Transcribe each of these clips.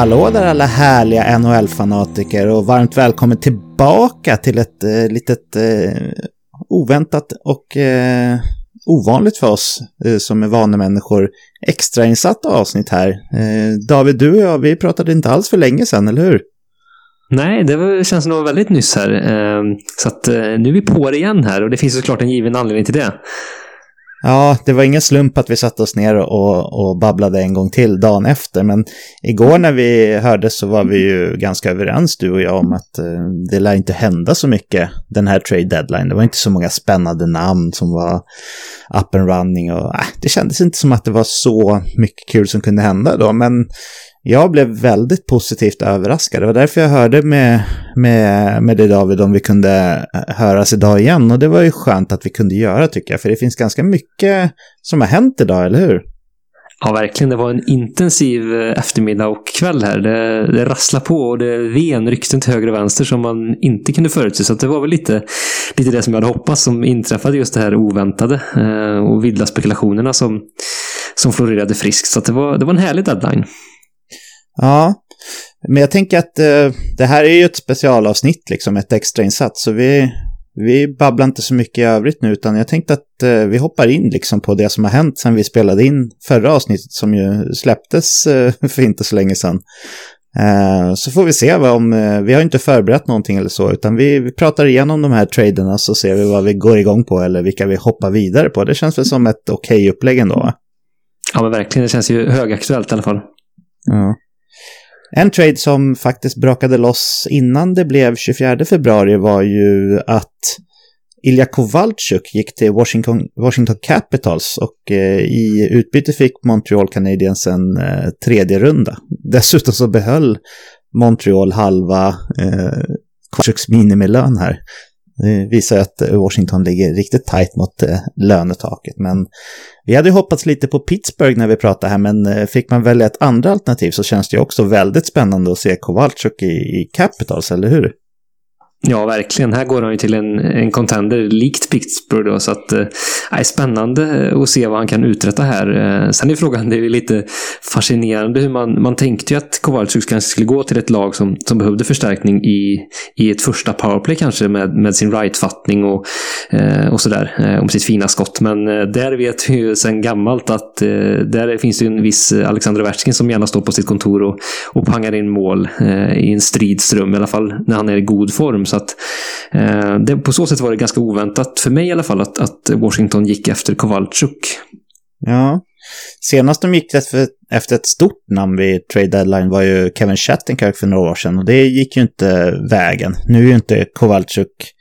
Hallå där alla härliga NHL-fanatiker och varmt välkommen tillbaka till ett eh, litet eh, oväntat och eh, ovanligt för oss eh, som är vanemänniskor extrainsatta avsnitt här. Eh, David, du och jag, vi pratade inte alls för länge sedan, eller hur? Nej, det var, känns nog väldigt nyss här. Eh, så att eh, nu är vi på det igen här och det finns såklart en given anledning till det. Ja, det var ingen slump att vi satte oss ner och, och babblade en gång till dagen efter, men igår när vi hördes så var vi ju ganska överens, du och jag, om att eh, det lär inte hända så mycket den här trade deadline. Det var inte så många spännande namn som var up and running och eh, det kändes inte som att det var så mycket kul som kunde hända då, men jag blev väldigt positivt överraskad. Det var därför jag hörde med, med, med dig David om vi kunde eh, höras idag igen. Och det var ju skönt att vi kunde göra tycker jag. För det finns ganska mycket som har hänt idag, eller hur? Ja, verkligen. Det var en intensiv eh, eftermiddag och kväll här. Det, det rasslade på och det ven rykten till höger och vänster som man inte kunde förutse. Så det var väl lite, lite det som jag hade hoppats som inträffade, just det här oväntade eh, och vilda spekulationerna som, som florerade friskt. Så det, var, det var en härlig deadline. Ja, men jag tänker att eh, det här är ju ett specialavsnitt, liksom ett extrainsats. Så vi, vi babblar inte så mycket i övrigt nu, utan jag tänkte att eh, vi hoppar in liksom på det som har hänt sedan vi spelade in förra avsnittet som ju släpptes eh, för inte så länge sedan. Eh, så får vi se vad om, eh, vi har inte förberett någonting eller så, utan vi, vi pratar igenom de här traderna så ser vi vad vi går igång på eller vilka vi hoppar vidare på. Det känns väl som ett okej okay upplägg ändå? Va? Ja, men verkligen. Det känns ju högaktuellt i alla fall. Ja. En trade som faktiskt brakade loss innan det blev 24 februari var ju att Ilja Kovalchuk gick till Washington, Washington Capitals och eh, i utbyte fick Montreal Canadiens en eh, tredje runda. Dessutom så behöll Montreal halva eh, Kovalchuks minimilön här. Det visar att eh, Washington ligger riktigt tajt mot eh, lönetaket. Men vi hade hoppats lite på Pittsburgh när vi pratade här, men eh, fick man välja ett andra alternativ så känns det ju också väldigt spännande att se Kowalczyk i, i Capitals, eller hur? Ja, verkligen. Här går han ju till en, en contender likt Pittsburgh. Då, så att, Nej, spännande eh, att se vad han kan uträtta här. Eh, sen är frågan, det är lite fascinerande hur man, man tänkte ju att Kowalczyk kanske skulle gå till ett lag som, som behövde förstärkning i, i ett första powerplay kanske med, med sin rightfattning och, eh, och sådär. Om sitt fina skott. Men där vet vi ju sedan gammalt att där finns det en viss Alexander Ovechkin som gärna står på sitt kontor och, och pangar in mål i en stridström. I alla fall när han är i god form. Så att, det, på så sätt var det ganska oväntat, för mig i alla fall, att, att Washington gick efter Kowalczuk. Ja. Senast de gick efter, efter ett stort namn vid trade deadline var ju Kevin Shattenkirk för några år sedan och det gick ju inte vägen. Nu är ju inte Kowalczuk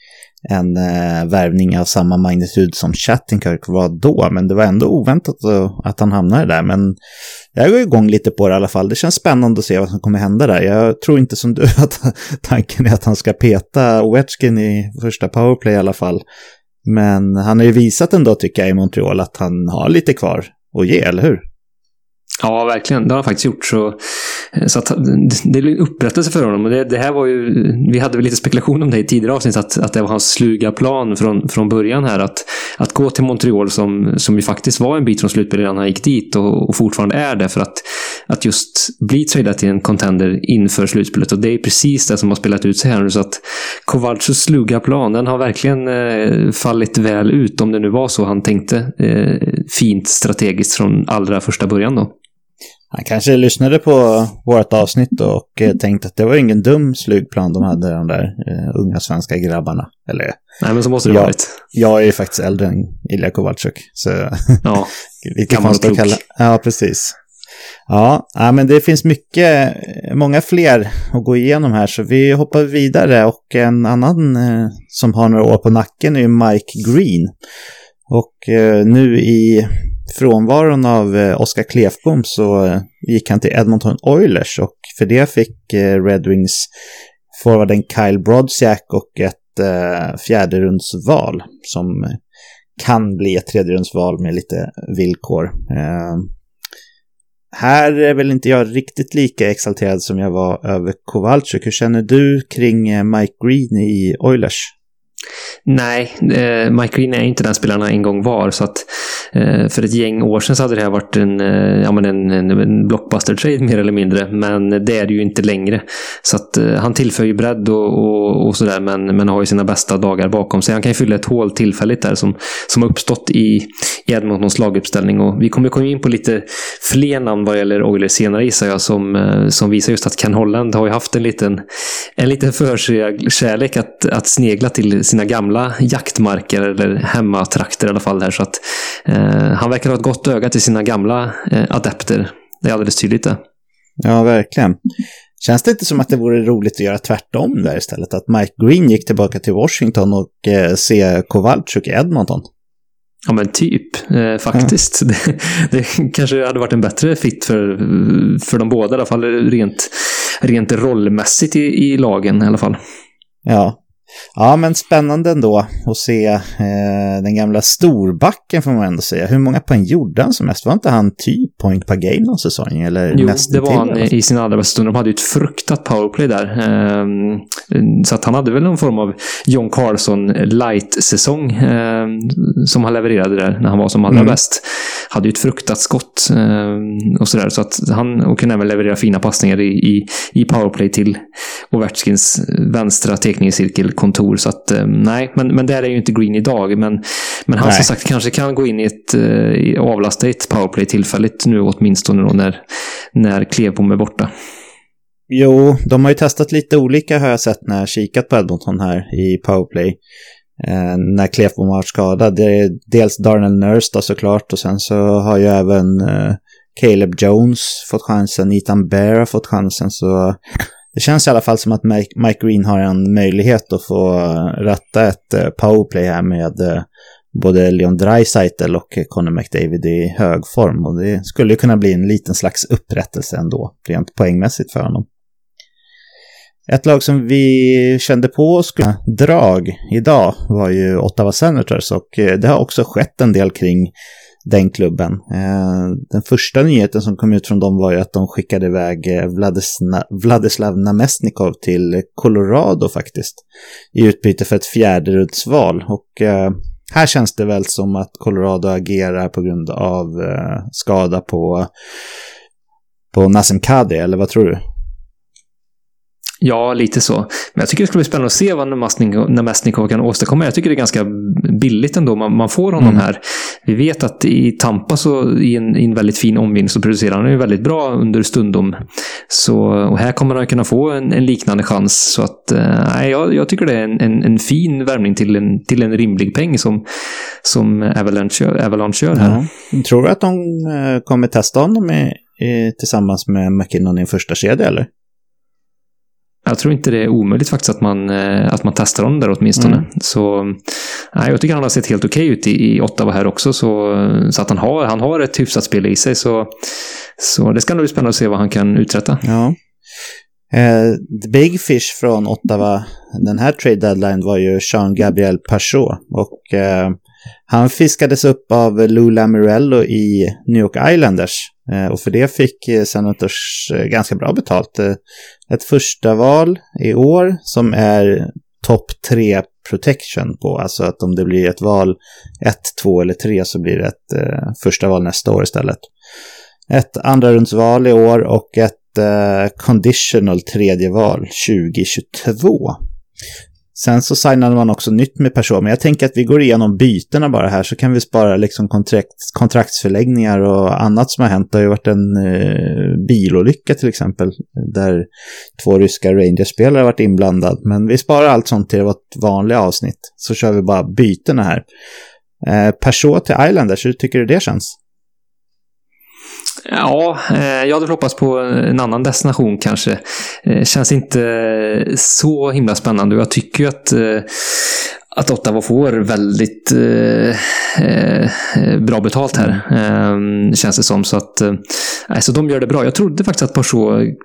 en eh, värvning av samma magnitud som Shattenkirk var då, men det var ändå oväntat att han hamnade där. Men jag går igång lite på det i alla fall. Det känns spännande att se vad som kommer hända där. Jag tror inte som du att tanken är att han ska peta Ovechkin i första powerplay i alla fall. Men han har ju visat ändå, tycker jag, i Montreal att han har lite kvar att ge, eller hur? Ja, verkligen. Det har han faktiskt gjort. Så, Eh, så att, eh, det är upprättelse för honom. Och det, det, här var ju, vi hade väl lite spekulation om det i tidigare avsnitt, att, att det var hans sluga plan från, från början här. Att, att gå till Montreal som, som ju faktiskt var en bit från slutspel innan han gick dit och, och fortfarande är det. För att, att just bli tradad till en contender inför slutspelet. Och det är precis det som har spelat ut sig här nu. Så att Kowalczys sluga plan, den har verkligen eh, fallit väl ut. Om det nu var så han tänkte eh, fint strategiskt från allra första början då. Han kanske lyssnade på vårt avsnitt och eh, tänkte att det var ingen dum slugplan de hade, de där uh, unga svenska grabbarna. Eller, Nej, men så måste det jag, varit. Jag är ju faktiskt äldre än Ilja Kovalchuk. Så ja, gammal klok. Kalla. Ja, precis. Ja, ja, men det finns mycket, många fler att gå igenom här, så vi hoppar vidare. Och en annan eh, som har några år på nacken är Mike Green. Och eh, nu i frånvaron av eh, Oskar Klefbom så eh, gick han till Edmonton Oilers och för det fick eh, Red Wings forwarden Kyle Brodziak och ett eh, fjärderundsval som kan bli ett tredjerundsval med lite villkor. Eh, här är väl inte jag riktigt lika exalterad som jag var över Kowalczyk. Hur känner du kring Mike Green i Oilers? Nej, eh, Mike Green är inte den spelaren han en gång var. Så att, eh, för ett gäng år sedan så hade det här varit en, eh, ja, men en, en, en blockbuster-trade mer eller mindre. Men det är det ju inte längre. Så att, eh, han tillför ju bredd och, och, och sådär, men, men har ju sina bästa dagar bakom sig. Han kan ju fylla ett hål tillfälligt där som, som har uppstått i, i Edmontons laguppställning. Och vi kommer komma in på lite fler namn vad gäller Oilers senare gissar jag, som, eh, som visar just att Ken Holland har ju haft en liten, en liten förkärlek att, att snegla till sina gamla jaktmarker eller hemmatrakter i alla fall. Här, så att, eh, han verkar ha ett gott öga till sina gamla eh, adepter. Det är alldeles tydligt det. Ja, verkligen. Känns det inte som att det vore roligt att göra tvärtom där istället? Att Mike Green gick tillbaka till Washington och eh, se Kowalczyk i Edmonton? Ja men typ, eh, faktiskt. Mm. Det, det, kanske hade varit en bättre fit för, för de båda i alla fall, rent, rent rollmässigt i, i lagen i alla fall. Ja, Ja, men spännande ändå att se eh, den gamla storbacken får man ändå säga. Hur många poäng gjorde han som mest? Var inte han typ point per game någon säsong? Eller jo, det var han i sin allra bästa stund. De hade ju ett fruktat powerplay där. Eh, så att han hade väl någon form av John Carlson light-säsong eh, som han levererade där när han var som allra mm. bäst. Hade ju ett fruktat skott eh, och sådär. Så att han och kunde även leverera fina passningar i, i, i powerplay till Ovechkins vänstra teckningscirkel kontor. Så att eh, nej, men, men där är ju inte Green idag. Men, men han nej. som sagt kanske kan gå in i ett, uh, avlasta ett powerplay tillfälligt nu åtminstone då när, när Klevbom är borta. Jo, de har ju testat lite olika har jag sett när jag kikat på Edmonton här i powerplay. Eh, när Klefbom har varit skadad. Det är dels Darnell Nurse då såklart och sen så har ju även eh, Caleb Jones fått chansen, Ethan Bear har fått chansen så det känns i alla fall som att Mike Green har en möjlighet att få eh, rätta ett eh, powerplay här med eh, både Leon Draisaitl och Conor McDavid i hög form. Och det skulle kunna bli en liten slags upprättelse ändå, rent poängmässigt för honom. Ett lag som vi kände på skulle drag idag var ju Ottawa Senators och eh, det har också skett en del kring den klubben. Eh, den första nyheten som kom ut från dem var ju att de skickade iväg eh, Vladislav Namestnikov till Colorado faktiskt. I utbyte för ett fjärderumsval. Och här känns det väl som att Colorado agerar på grund av skada på, på Nassim Kadri, eller vad tror du? Ja, lite så. Men jag tycker det ska bli spännande att se vad Namestnikov kan åstadkomma. Jag tycker det är ganska billigt ändå. Man, man får honom mm. här. Vi vet att i Tampa, så i en, i en väldigt fin omgivning, så producerar han ju väldigt bra under stundom. Så, och här kommer han kunna få en, en liknande chans. Så att, eh, jag, jag tycker det är en, en, en, fin värvning till en, till en rimlig peng som, som Avalanche, Avalanche gör här. Ja. Tror du att de eh, kommer testa honom i, i, tillsammans med McKinnon i en första kedja, eller? Jag tror inte det är omöjligt faktiskt att man, eh, att man testar honom där åtminstone. Mm. Så nej, jag tycker han har sett helt okej ut i, i Ottawa här också. Så, så att han har, han har ett hyfsat spel i sig. Så, så det ska nog bli spännande att se vad han kan uträtta. Ja. Uh, the Big Fish från Ottawa, den här trade deadline var ju Jean-Gabriel Pachot. Och uh, han fiskades upp av Lou Lamorello i New York Islanders. Eh, och för det fick eh, Senators eh, ganska bra betalt ett första val i år som är topp tre protection på. Alltså att om det blir ett val 1, 2 eller 3 så blir det ett eh, första val nästa år istället. Ett andra rundsval i år och ett eh, conditional tredje val 2022. Sen så signade man också nytt med person, men jag tänker att vi går igenom bytena bara här så kan vi spara liksom kontrakt, kontraktsförlängningar och annat som har hänt. Det har ju varit en eh, bilolycka till exempel där två ryska Rangers-spelare har varit inblandade. Men vi sparar allt sånt till vårt vanliga avsnitt så kör vi bara bytena här. Eh, Peugeot till Islanders, hur tycker du det känns? Ja, eh, jag hade hoppats på en annan destination kanske. Eh, känns inte så himla spännande och jag tycker ju att eh, att Ottawa får väldigt eh, eh, bra betalt här. Eh, känns det som. Så att eh, så de gör det bra. Jag trodde faktiskt att Peugeot,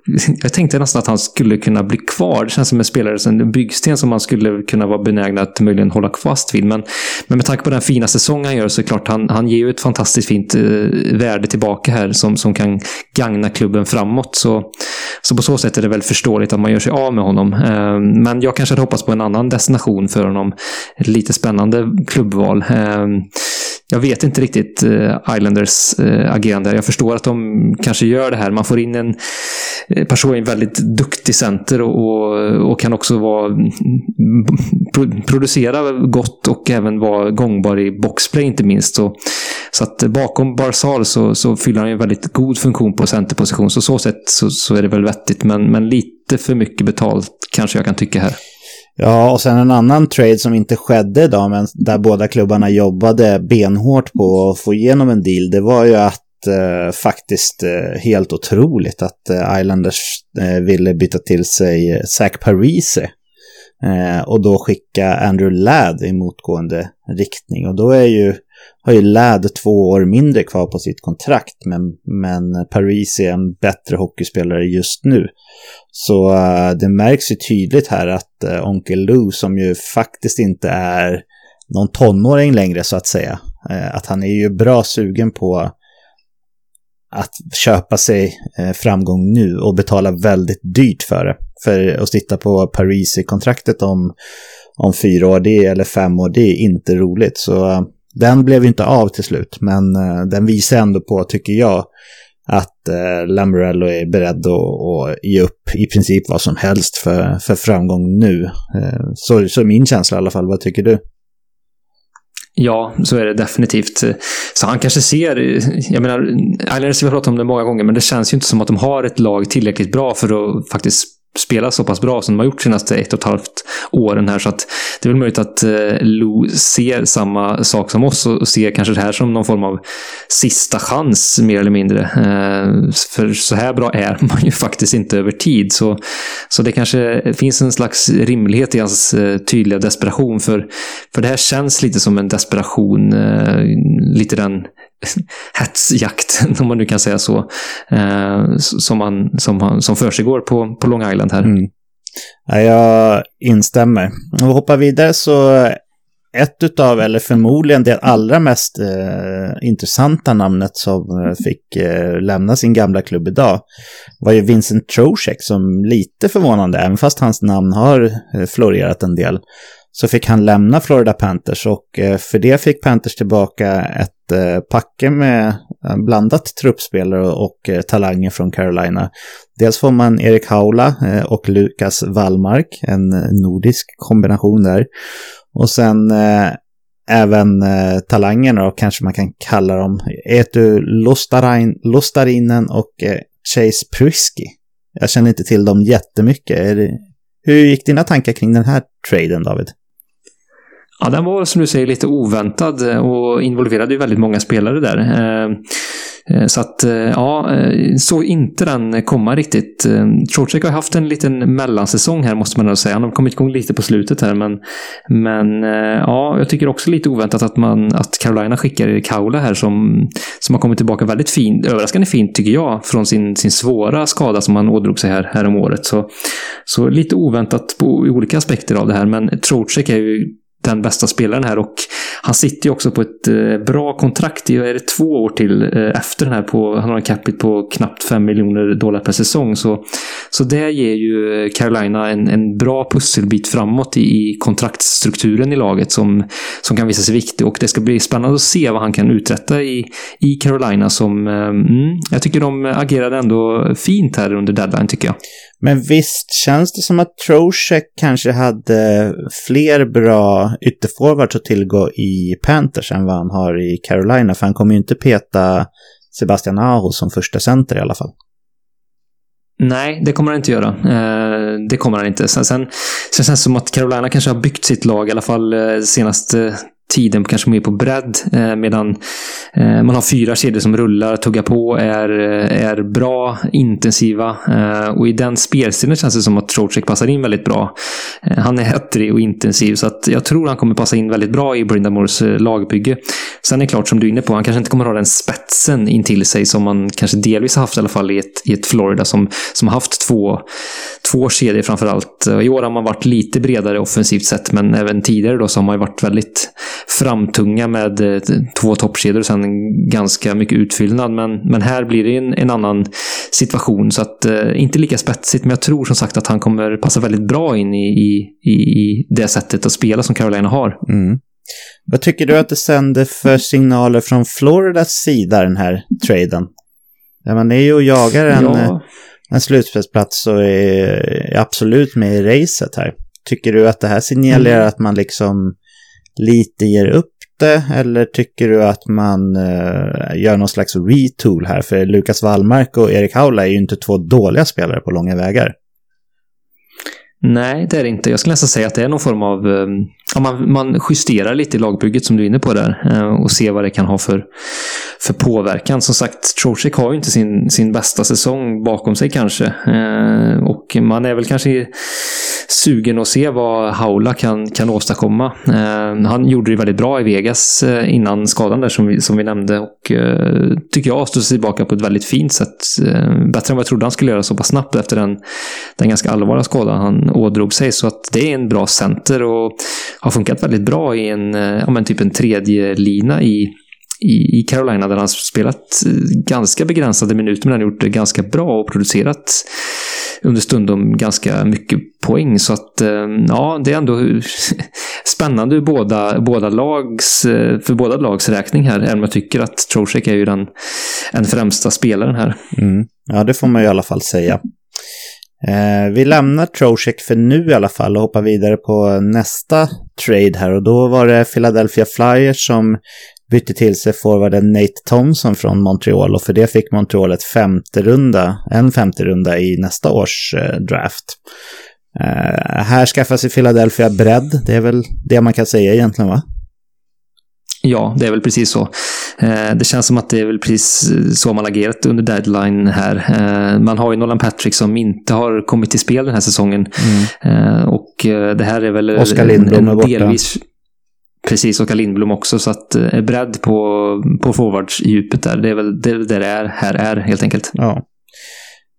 jag tänkte nästan att han skulle kunna bli kvar. Det känns som en spelare, en byggsten som man skulle kunna vara benägen att möjligen hålla fast vid. Men, men med tanke på den fina säsong han gör så är det klart han, han ger ju ett fantastiskt fint eh, värde tillbaka här som, som kan gagna klubben framåt. Så, så på så sätt är det väl förståeligt att man gör sig av med honom. Eh, men jag kanske hade hoppats på en annan destination för honom ett lite spännande klubbval. Ehm, jag vet inte riktigt eh, Islanders eh, agerande. Jag förstår att de kanske gör det här. Man får in en eh, person i en väldigt duktig center och, och kan också vara, mm, producera gott och även vara gångbar i boxplay inte minst. Så, så att bakom Barzal så, så fyller han en väldigt god funktion på centerposition. Så så sätt så, så är det väl vettigt. Men, men lite för mycket betalt kanske jag kan tycka här. Ja, och sen en annan trade som inte skedde idag, men där båda klubbarna jobbade benhårt på att få igenom en deal, det var ju att eh, faktiskt eh, helt otroligt att eh, Islanders eh, ville byta till sig eh, Zach Parise. Eh, och då skicka Andrew Ladd i motgående riktning. Och då är ju, har ju Ladd två år mindre kvar på sitt kontrakt, men, men Paris är en bättre hockeyspelare just nu. Så uh, det märks ju tydligt här att uh, Onkel Lou, som ju faktiskt inte är någon tonåring längre så att säga, uh, att han är ju bra sugen på att köpa sig framgång nu och betala väldigt dyrt för det. För att sitta på Paris i kontraktet om, om fyra år, det eller fem år, det är inte roligt. Så den blev inte av till slut, men eh, den visar ändå på, tycker jag, att eh, Lamorello är beredd att, att ge upp i princip vad som helst för, för framgång nu. Eh, så, så min känsla i alla fall. Vad tycker du? Ja, så är det definitivt. Så han kanske ser, jag menar, Islanders har pratat om det många gånger, men det känns ju inte som att de har ett lag tillräckligt bra för att faktiskt spela så pass bra som de har gjort senaste ett och ett halvt åren här. Så att det är väl möjligt att eh, Lou ser samma sak som oss och ser kanske det här som någon form av sista chans mer eller mindre. Eh, för så här bra är man ju faktiskt inte över tid. Så, så det kanske finns en slags rimlighet i hans eh, tydliga desperation. För, för det här känns lite som en desperation, lite den hetsjakten, om man nu kan säga så, eh, som, man, som, som försiggår på, på Long Island här. Mm. Ja, jag instämmer. Om vi hoppar vidare så ett utav, eller förmodligen det allra mest eh, intressanta namnet som eh, fick eh, lämna sin gamla klubb idag var ju Vincent Trocek som lite förvånande, även fast hans namn har eh, florerat en del, så fick han lämna Florida Panthers och eh, för det fick Panthers tillbaka ett eh, packe med eh, blandat truppspelare och talanger från Carolina. Dels får man Erik Haula och Lukas Wallmark, en nordisk kombination där. Och sen även talangerna, och kanske man kan kalla dem, Etu Lostarin, Lostarinen och Chase Prusky. Jag känner inte till dem jättemycket. Hur gick dina tankar kring den här traden, David? Ja, den var som du säger lite oväntad eh, och involverade ju väldigt många spelare där. Eh, eh, så att, ja, såg inte den komma riktigt. Trotsek har haft en liten mellansäsong här måste man nog säga. Han har kommit igång lite på slutet här men, men ja, jag tycker också lite oväntat att, man, att Carolina skickar Kaula här som, som har kommit tillbaka väldigt fint, överraskande fint tycker jag, från sin, sin svåra skada som han ådrog sig här, här om året. Så, så lite oväntat på olika aspekter av det här men Trotsek är ju den bästa spelaren här och han sitter ju också på ett eh, bra kontrakt. Det är det två år till eh, efter den här. På, han har en capita på knappt 5 miljoner dollar per säsong. Så, så det ger ju Carolina en, en bra pusselbit framåt i, i kontraktsstrukturen i laget som, som kan visa sig viktig. Och det ska bli spännande att se vad han kan uträtta i, i Carolina som, eh, mm, jag tycker de agerade ändå fint här under deadline tycker jag. Men visst känns det som att Trocheck kanske hade fler bra ytterforwards att tillgå i Panthers än vad han har i Carolina. För han kommer ju inte peta Sebastian Aho som första center i alla fall. Nej, det kommer han inte göra. Eh, det kommer han inte. Sen, sen, sen känns det som att Carolina kanske har byggt sitt lag, i alla fall eh, senaste eh, tiden kanske mer på bredd. Eh, medan eh, man har fyra kedjor som rullar, tuggar på, är, eh, är bra, intensiva. Eh, och i den spelstilen känns det som att Trocek passar in väldigt bra. Eh, han är hettrig och intensiv så att jag tror han kommer passa in väldigt bra i Brindamores lagbygge. Sen är det klart, som du är inne på, han kanske inte kommer ha den spetsen in till sig som man kanske delvis har haft i alla fall i ett, i ett Florida som, som har haft två, två kedjor framförallt. I år har man varit lite bredare offensivt sett, men även tidigare då så har man ju varit väldigt framtunga med eh, två toppkedjor och sen ganska mycket utfyllnad. Men, men här blir det en, en annan situation. Så att, eh, inte lika spetsigt, men jag tror som sagt att han kommer passa väldigt bra in i, i, i det sättet att spela som Carolina har. Mm. Vad tycker du att det sänder för signaler från Floridas sida, den här traden? Ja, man är ju och jagar en, ja. en slutspelsplats och är absolut med i racet här. Tycker du att det här signalerar mm. att man liksom lite ger upp det eller tycker du att man eh, gör någon slags retool här? För Lukas Wallmark och Erik Haula är ju inte två dåliga spelare på långa vägar. Nej, det är det inte. Jag skulle nästan säga att det är någon form av... Eh, man, man justerar lite i lagbygget som du är inne på där eh, och ser vad det kan ha för, för påverkan. Som sagt, Trocek har ju inte sin, sin bästa säsong bakom sig kanske. Eh, och man är väl kanske sugen att se vad Haula kan, kan åstadkomma. Eh, han gjorde det väldigt bra i Vegas eh, innan skadan där som vi, som vi nämnde och eh, tycker jag stod tillbaka på ett väldigt fint sätt. Eh, bättre än vad jag trodde han skulle göra så pass snabbt efter den, den ganska allvarliga skadan han ådrog sig. Så att det är en bra center och har funkat väldigt bra i en, ja, men typ en tredje lina i i, Carolina där han spelat eh, ganska begränsade minuter men han har gjort det ganska bra och producerat under stundom ganska mycket poäng. Så att eh, ja, det är ändå spännande båda, båda lags, eh, för båda lags räkning här. Även om jag tycker att Trocek är ju den, den främsta spelaren här. Mm. Ja, det får man ju i alla fall säga. Eh, vi lämnar Trocek för nu i alla fall och hoppar vidare på nästa trade här och då var det Philadelphia Flyers som bytte till sig forwarden Nate Thompson från Montreal och för det fick Montreal ett femte runda, en femte runda i nästa års eh, draft. Eh, här skaffar sig Philadelphia bredd, det är väl det man kan säga egentligen va? Ja, det är väl precis så. Eh, det känns som att det är väl precis så man agerat under deadline här. Man har ju Nolan Patrick som inte har kommit till spel den här säsongen. Mm. Och det här är väl Oskar Lindblom är borta. delvis... Precis, Oskar Lindblom också. Så att eh, bredd på, på forwardsdjupet där, det är väl det, det är, här är helt enkelt. Ja.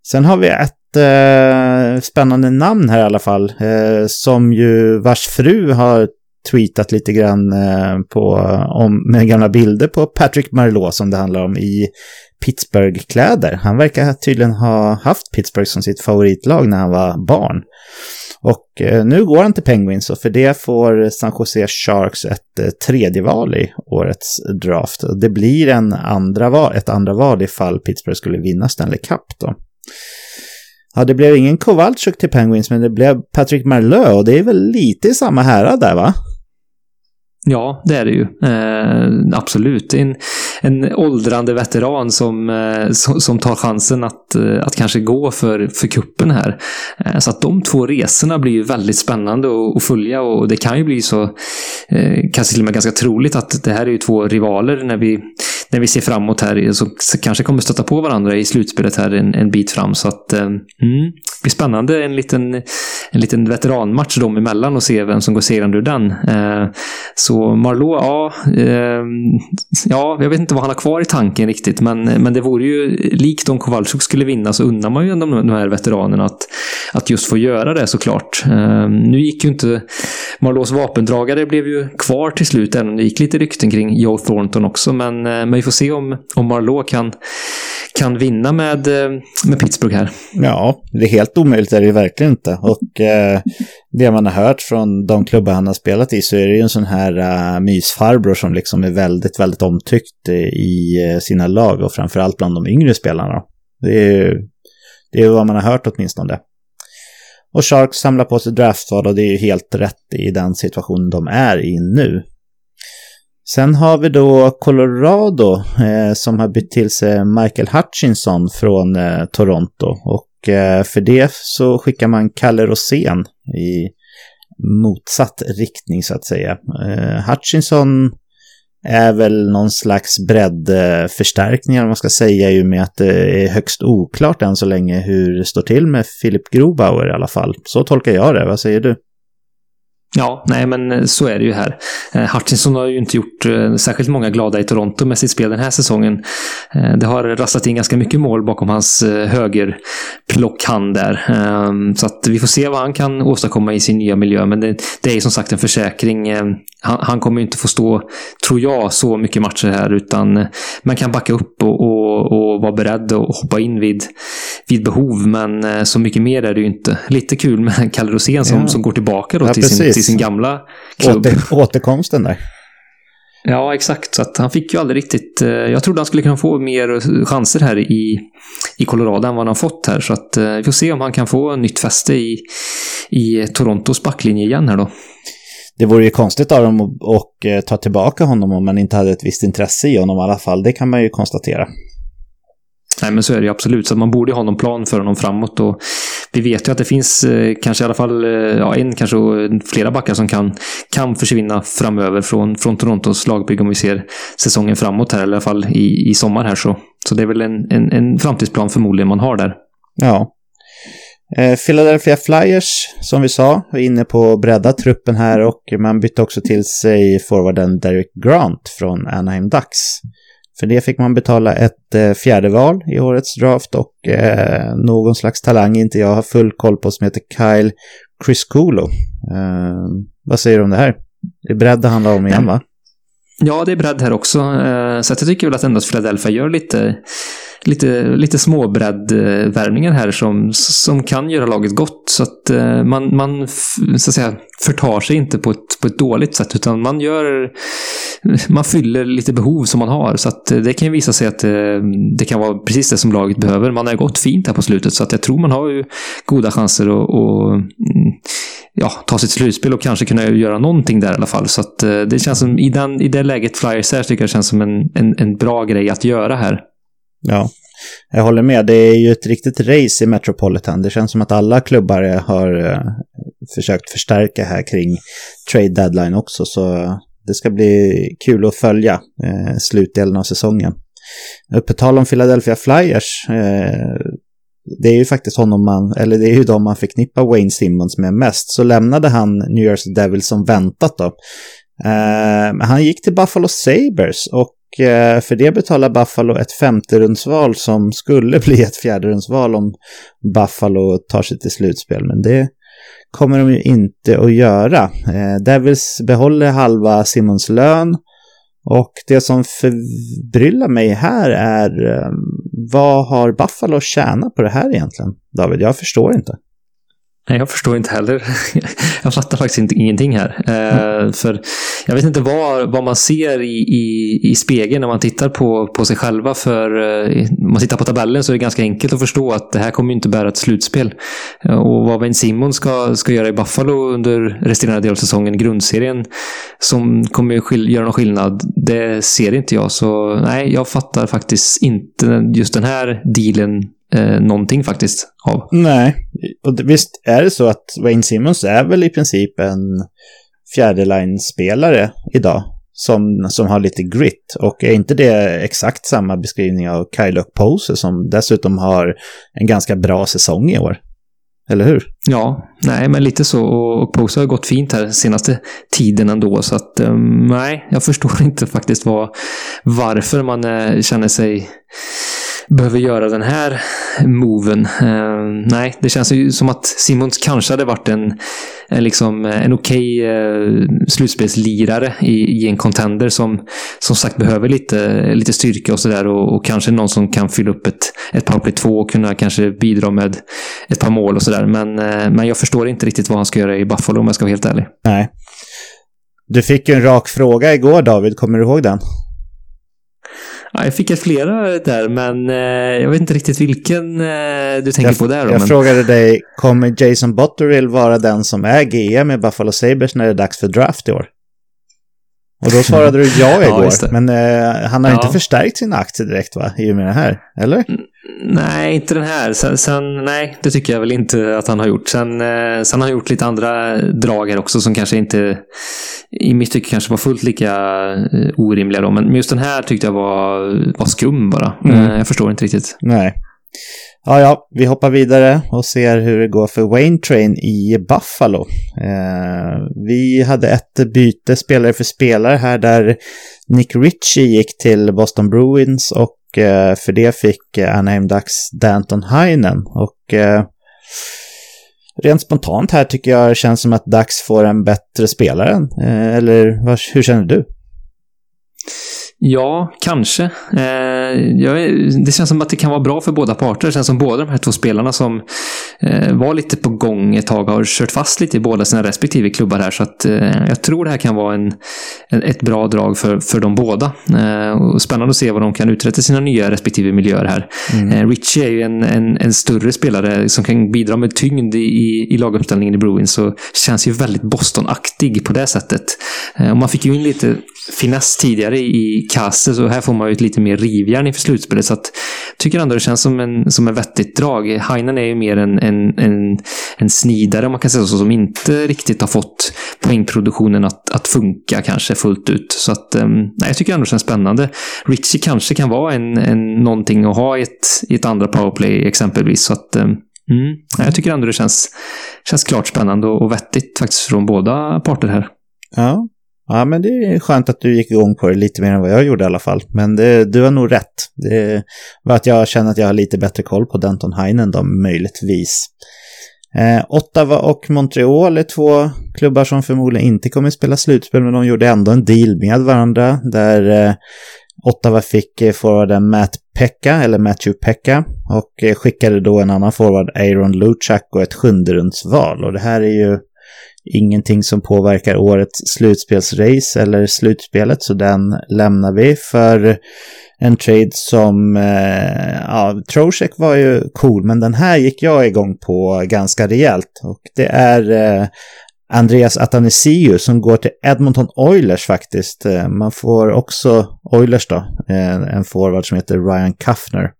Sen har vi ett eh, spännande namn här i alla fall. Eh, som ju vars fru har tweetat lite grann eh, på, om, med gamla bilder på Patrick Marleau som det handlar om i Pittsburgh-kläder. Han verkar tydligen ha haft Pittsburgh som sitt favoritlag när han var barn. Och eh, nu går han till Penguins och för det får San Jose Sharks ett eh, tredje val i årets draft. Det blir en andra val, ett andra val ifall Pittsburgh skulle vinna Stanley Cup då. Ja, det blev ingen Kowalczyk till Penguins, men det blev Patrick Marleau och det är väl lite i samma härad där va? Ja, det är det ju. Eh, absolut. En, en åldrande veteran som, eh, som, som, tar chansen att, eh, att kanske gå för, för kuppen här. Eh, så att de två resorna blir ju väldigt spännande att, att följa och det kan ju bli så, eh, kanske till och med ganska troligt att det här är ju två rivaler när vi, när vi ser framåt här. Så, kanske kommer stöta på varandra i slutspelet här en, en bit fram. Så att, eh, mm, det blir spännande. En liten, en liten veteranmatch dem emellan och se vem som går segrande ur den. Eh, så Marlowe, ja, eh, ja, jag vet inte vad han har kvar i tanken riktigt, men, men det vore ju likt om Kowalczyk skulle vinna så undrar man ju de, de här veteranerna att, att just få göra det såklart. Eh, nu gick ju inte Marlows vapendragare blev ju kvar till slut, även om det gick lite rykten kring Joe Thornton också, men, eh, men vi får se om, om Marlowe kan, kan vinna med, eh, med Pittsburgh här. Ja, det är helt omöjligt är det ju verkligen inte. Och eh, det man har hört från de klubbar han har spelat i så är det ju en sån här uh, mysfarbror som liksom är väldigt, väldigt omtyckt i uh, sina lag och framförallt bland de yngre spelarna. Det är ju det är vad man har hört åtminstone. Och Sharks samlar på sig draftval och det är ju helt rätt i den situation de är i nu. Sen har vi då Colorado eh, som har bytt till sig Michael Hutchinson från eh, Toronto. Och eh, för det så skickar man Kalle Rosén i motsatt riktning så att säga. Eh, Hutchinson är väl någon slags breddförstärkning, om man ska säga, ju med att det är högst oklart än så länge hur det står till med Philip Grobauer i alla fall. Så tolkar jag det, vad säger du? Ja, nej men eh, så är det ju här. Eh, Hutchinson har ju inte gjort eh, särskilt många glada i Toronto med sitt spel den här säsongen. Det har rasslat in ganska mycket mål bakom hans högerprick plock han där. Um, så att vi får se vad han kan åstadkomma i sin nya miljö. Men det, det är som sagt en försäkring. Han, han, kommer inte få stå, tror jag, så mycket matcher här. Utan man kan backa upp och, och, och vara beredd och hoppa in vid, vid behov. Men så mycket mer är det ju inte. Lite kul med Kalle Rosén som, ja. som går tillbaka då ja, till, sin, till sin gamla klubb. Åter, återkomsten där. Ja, exakt. Så att han fick ju aldrig riktigt... Eh, jag trodde han skulle kunna få mer chanser här i, i Colorado än vad han fått här. Så att eh, vi får se om han kan få nytt fäste i, i Torontos backlinje igen här då. Det vore ju konstigt av dem att eh, ta tillbaka honom om man inte hade ett visst intresse i honom i alla fall. Det kan man ju konstatera. Nej, men så är det ju absolut. Så man borde ha någon plan för honom framåt. Och vi vet ju att det finns eh, kanske i alla fall eh, ja, en, kanske flera backar som kan, kan försvinna framöver från, från Torontos lagbygge om vi ser säsongen framåt här, eller i alla fall i, i sommar här. Så, så det är väl en, en, en framtidsplan förmodligen man har där. Ja. Eh, Philadelphia Flyers, som vi sa, var inne på att bredda truppen här och man bytte också till sig forwarden Derek Grant från Anaheim Ducks. För det fick man betala ett eh, fjärde val i årets draft och eh, någon slags talang inte jag har full koll på som heter Kyle Crisculo. Eh, vad säger du om det här? Det är bredd det handlar om igen va? Ja, det är bredd här också. Eh, så jag tycker väl att ändå Philadelphia gör lite lite, lite småbreddvärvningar här som, som kan göra laget gott. Så att eh, man, man så att säga, förtar sig inte på ett, på ett dåligt sätt utan man gör man fyller lite behov som man har. Så att eh, det kan visa sig att eh, det kan vara precis det som laget behöver. Man har gått fint här på slutet så att jag tror man har ju goda chanser att och, mm, ja, ta sitt slutspel och kanske kunna göra någonting där i alla fall. Så att det känns som i, den, i det läget Flyers är tycker jag det känns som en, en, en bra grej att göra här. Ja, jag håller med. Det är ju ett riktigt race i Metropolitan. Det känns som att alla klubbar har eh, försökt förstärka här kring trade deadline också. Så det ska bli kul att följa eh, slutdelen av säsongen. På tal om Philadelphia Flyers. eh, det är ju faktiskt honom man, eller det är ju de man förknippar Wayne Simmons med mest. Så lämnade han New Jersey Devils som väntat då. Eh, han gick till Buffalo Sabres och Eh, för det betalar Buffalo ett femterumsval som skulle bli ett fjärderumsval om Buffalo tar sig till slutspel. Men det kommer de ju inte att göra. Eh, Devils behåller halva Simons lön. Och det som förbryllar mig här är eh, vad har Buffalo tjänat på det här egentligen? David, jag förstår inte. Nej, jag förstår inte heller. jag fattar faktiskt inte, ingenting här. Mm. för jag vet inte vad, vad man ser i, i, i spegeln när man tittar på, på sig själva. För uh, om man tittar på tabellen så är det ganska enkelt att förstå att det här kommer inte bära ett slutspel. Eh, och vad Ben Simon ska, ska göra i Buffalo under resterande del av säsongen, grundserien, som kommer skil- göra någon skillnad, det ser inte jag. Så nej, jag fattar faktiskt inte just den här dealen eh, någonting faktiskt av. Nej, och visst är det så att Wayne Simmons är väl i princip en fjärdeline-spelare idag. Som, som har lite grit. Och är inte det exakt samma beskrivning av Kyle Pose som dessutom har en ganska bra säsong i år? Eller hur? Ja, nej, men lite så. Och Pose har gått fint här senaste tiden ändå. Så att um, nej, jag förstår inte faktiskt vad, varför man uh, känner sig behöver göra den här moven. Eh, nej, det känns ju som att Simons kanske hade varit en, en, liksom, eh, en okej okay, eh, slutspelslirare i, i, en contender som som sagt behöver lite, lite styrka och sådär och, och, kanske någon som kan fylla upp ett, ett powerplay 2 och kunna kanske bidra med ett par mål och sådär. Men, eh, men jag förstår inte riktigt vad han ska göra i Buffalo om jag ska vara helt ärlig. Nej. Du fick ju en rak fråga igår David, kommer du ihåg den? Ja, jag fick ett flera där, men eh, jag vet inte riktigt vilken eh, du tänker jag, på där. Då, jag men... frågade dig, kommer Jason Botterill vara den som är GM i Buffalo Sabres när det är dags för draft i år? Och då svarade du ja igår, ja, men eh, han har ja. inte förstärkt sina aktier direkt va, i och med det här, eller? Nej, inte den här. Sen, sen, nej, det tycker jag väl inte att han har gjort. Sen, eh, sen har han gjort lite andra drag här också som kanske inte i mitt tycke kanske var fullt lika eh, orimliga då. Men just den här tyckte jag var, var skum bara. Mm. Eh, jag förstår inte riktigt. Nej. Ja, ja, vi hoppar vidare och ser hur det går för Wayne Train i Buffalo. Eh, vi hade ett byte spelare för spelare här där Nick Ritchie gick till Boston Bruins och eh, för det fick eh, Anaheim Ducks Danton Heinen. Och eh, rent spontant här tycker jag det känns som att Ducks får en bättre spelare. Eh, eller hur känner du? Ja, kanske. Eh, jag, det känns som att det kan vara bra för båda parter. Det känns som båda de här två spelarna som var lite på gång ett tag har kört fast lite i båda sina respektive klubbar här. Så att, eh, jag tror det här kan vara en, ett bra drag för, för dem båda. Eh, och spännande att se vad de kan uträtta i sina nya respektive miljöer här. Mm. Eh, Richie är ju en, en, en, större spelare som kan bidra med tyngd i, i laguppställningen i Bruins. Så känns ju väldigt Boston-aktig på det sättet. Eh, och man fick ju in lite finess tidigare i Kasse, så här får man ju ett lite mer rivjärn inför slutspelet. Så att, tycker ändå det känns som en, som en vettigt drag. Heinen är ju mer en, en, en, en snidare, om man kan säga så, som inte riktigt har fått poängproduktionen att, att funka kanske fullt ut. Så att, ehm, nej, jag tycker ändå det känns spännande. Richie kanske kan vara en, en, någonting att ha i ett, i ett andra powerplay exempelvis. Så att, ehm, Mm. Jag tycker ändå det känns, känns klart spännande och vettigt faktiskt från båda parter här. Ja, Ja, men det är skönt att du gick igång på det lite mer än vad jag gjorde i alla fall. Men det, du har nog rätt. Det var att jag känner att jag har lite bättre koll på Denton Heinen då, möjligtvis. Eh, Ottawa och Montreal är två klubbar som förmodligen inte kommer att spela slutspel, men de gjorde ändå en deal med varandra där eh, Ottawa fick eh, forwarden Matt Pekka, eller Matthew Pekka, och eh, skickade då en annan forward, Aaron Luchak, och ett sjunderundsval. Och det här är ju ingenting som påverkar årets slutspelsrace eller slutspelet så den lämnar vi för en trade som, eh, ja, Trocek var ju cool men den här gick jag igång på ganska rejält och det är eh, Andreas Atanasiu som går till Edmonton Oilers faktiskt. Eh, man får också Oilers då, eh, en forward som heter Ryan Kaffner.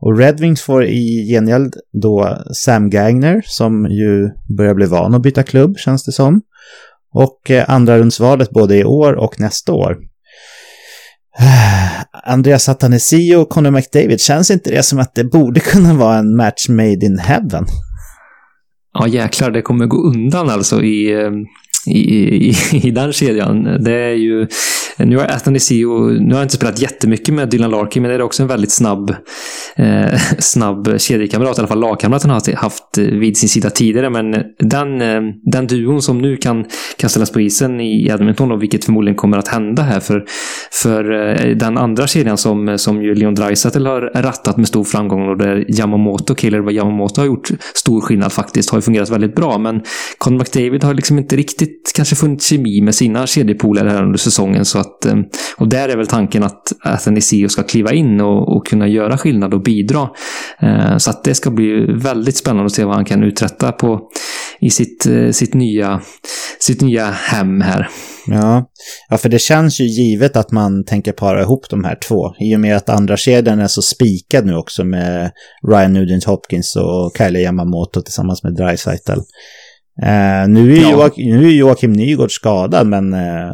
Och Red Wings får i gengäld då Sam Gagner som ju börjar bli van att byta klubb känns det som. Och eh, andra rundsvalet både i år och nästa år. Andreas Satanesio och Conor McDavid, känns inte det som att det borde kunna vara en match made in heaven? Ja jäklar, det kommer gå undan alltså i, eh, i, i, i den kedjan. Det är ju nu har Athanasio, nu har jag inte spelat jättemycket med Dylan Larkin, men det är också en väldigt snabb, eh, snabb kedjekamrat, i alla fall lagkamrat han har haft vid sin sida tidigare. Men den, eh, den duon som nu kan, kan ställas på isen i Edmonton, och vilket förmodligen kommer att hända här, för, för eh, den andra kedjan som, som ju Leon Draisaitl har rattat med stor framgång och där Yamamoto, Killer Yamamoto har gjort stor skillnad faktiskt, har ju fungerat väldigt bra. Men Conor McDavid har liksom inte riktigt kanske funnit kemi med sina kedjepolare här under säsongen, så att att, eh, och där är väl tanken att Athanasio ska kliva in och, och, kunna göra skillnad och bidra. Eh, så att det ska bli väldigt spännande att se vad han kan uträtta på, i sitt, eh, sitt, nya, sitt nya hem här. Ja. ja, för det känns ju givet att man tänker para ihop de här två. I och med att andra kedjan är så spikad nu också med Ryan Nugent Hopkins och Kylie Yamamoto tillsammans med Dreisaitl. Uh, nu, är ja. Nu är Joakim Nygård skadad, men uh,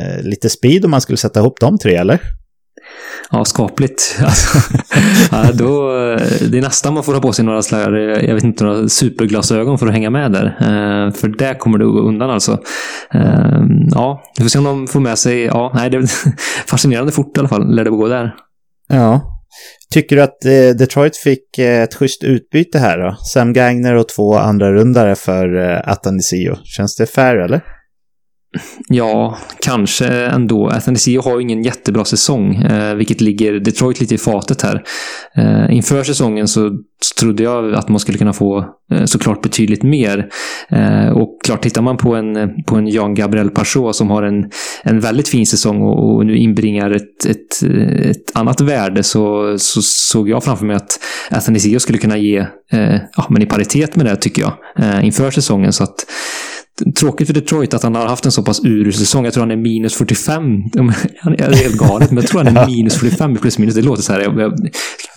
eh, lite speed om man skulle sätta ihop de tre, eller? Ja, skapligt. Alltså, ja, då, det är nästan man får ha på sig några slags, jag vet inte, några superglasögon för att hänga med där. Eh, för där kommer gå undan alltså. Eh, ja, vi får se om de får med sig, ja, nej, det är fascinerande fort i alla fall, lär det gå där. Ja. Tycker du att eh, Detroit fick eh, ett schysst utbyte här då? Sam Gagner och två andra rundare för eh, Atanisio. Känns det fair eller? Ja, kanske ändå. Athanasio har ju ingen jättebra säsong, eh, vilket ligger Detroit lite i fatet här. Eh, inför säsongen så trodde jag att man skulle kunna få eh, såklart betydligt mer. Eh, och klart, tittar man på en, på en Jan Gabriel Pachot som har en, en väldigt fin säsong och, och nu inbringar ett, ett, ett annat värde så, så såg jag framför mig att Athanasio skulle kunna ge, eh, ja, men i paritet med det tycker jag, eh, inför säsongen. Så att Tråkigt för Detroit att han har haft en så pass urusel säsong. Jag tror han är minus 45. Han är helt galet, men jag tror han är minus 45 i plus minus. Det låter så här, jag, jag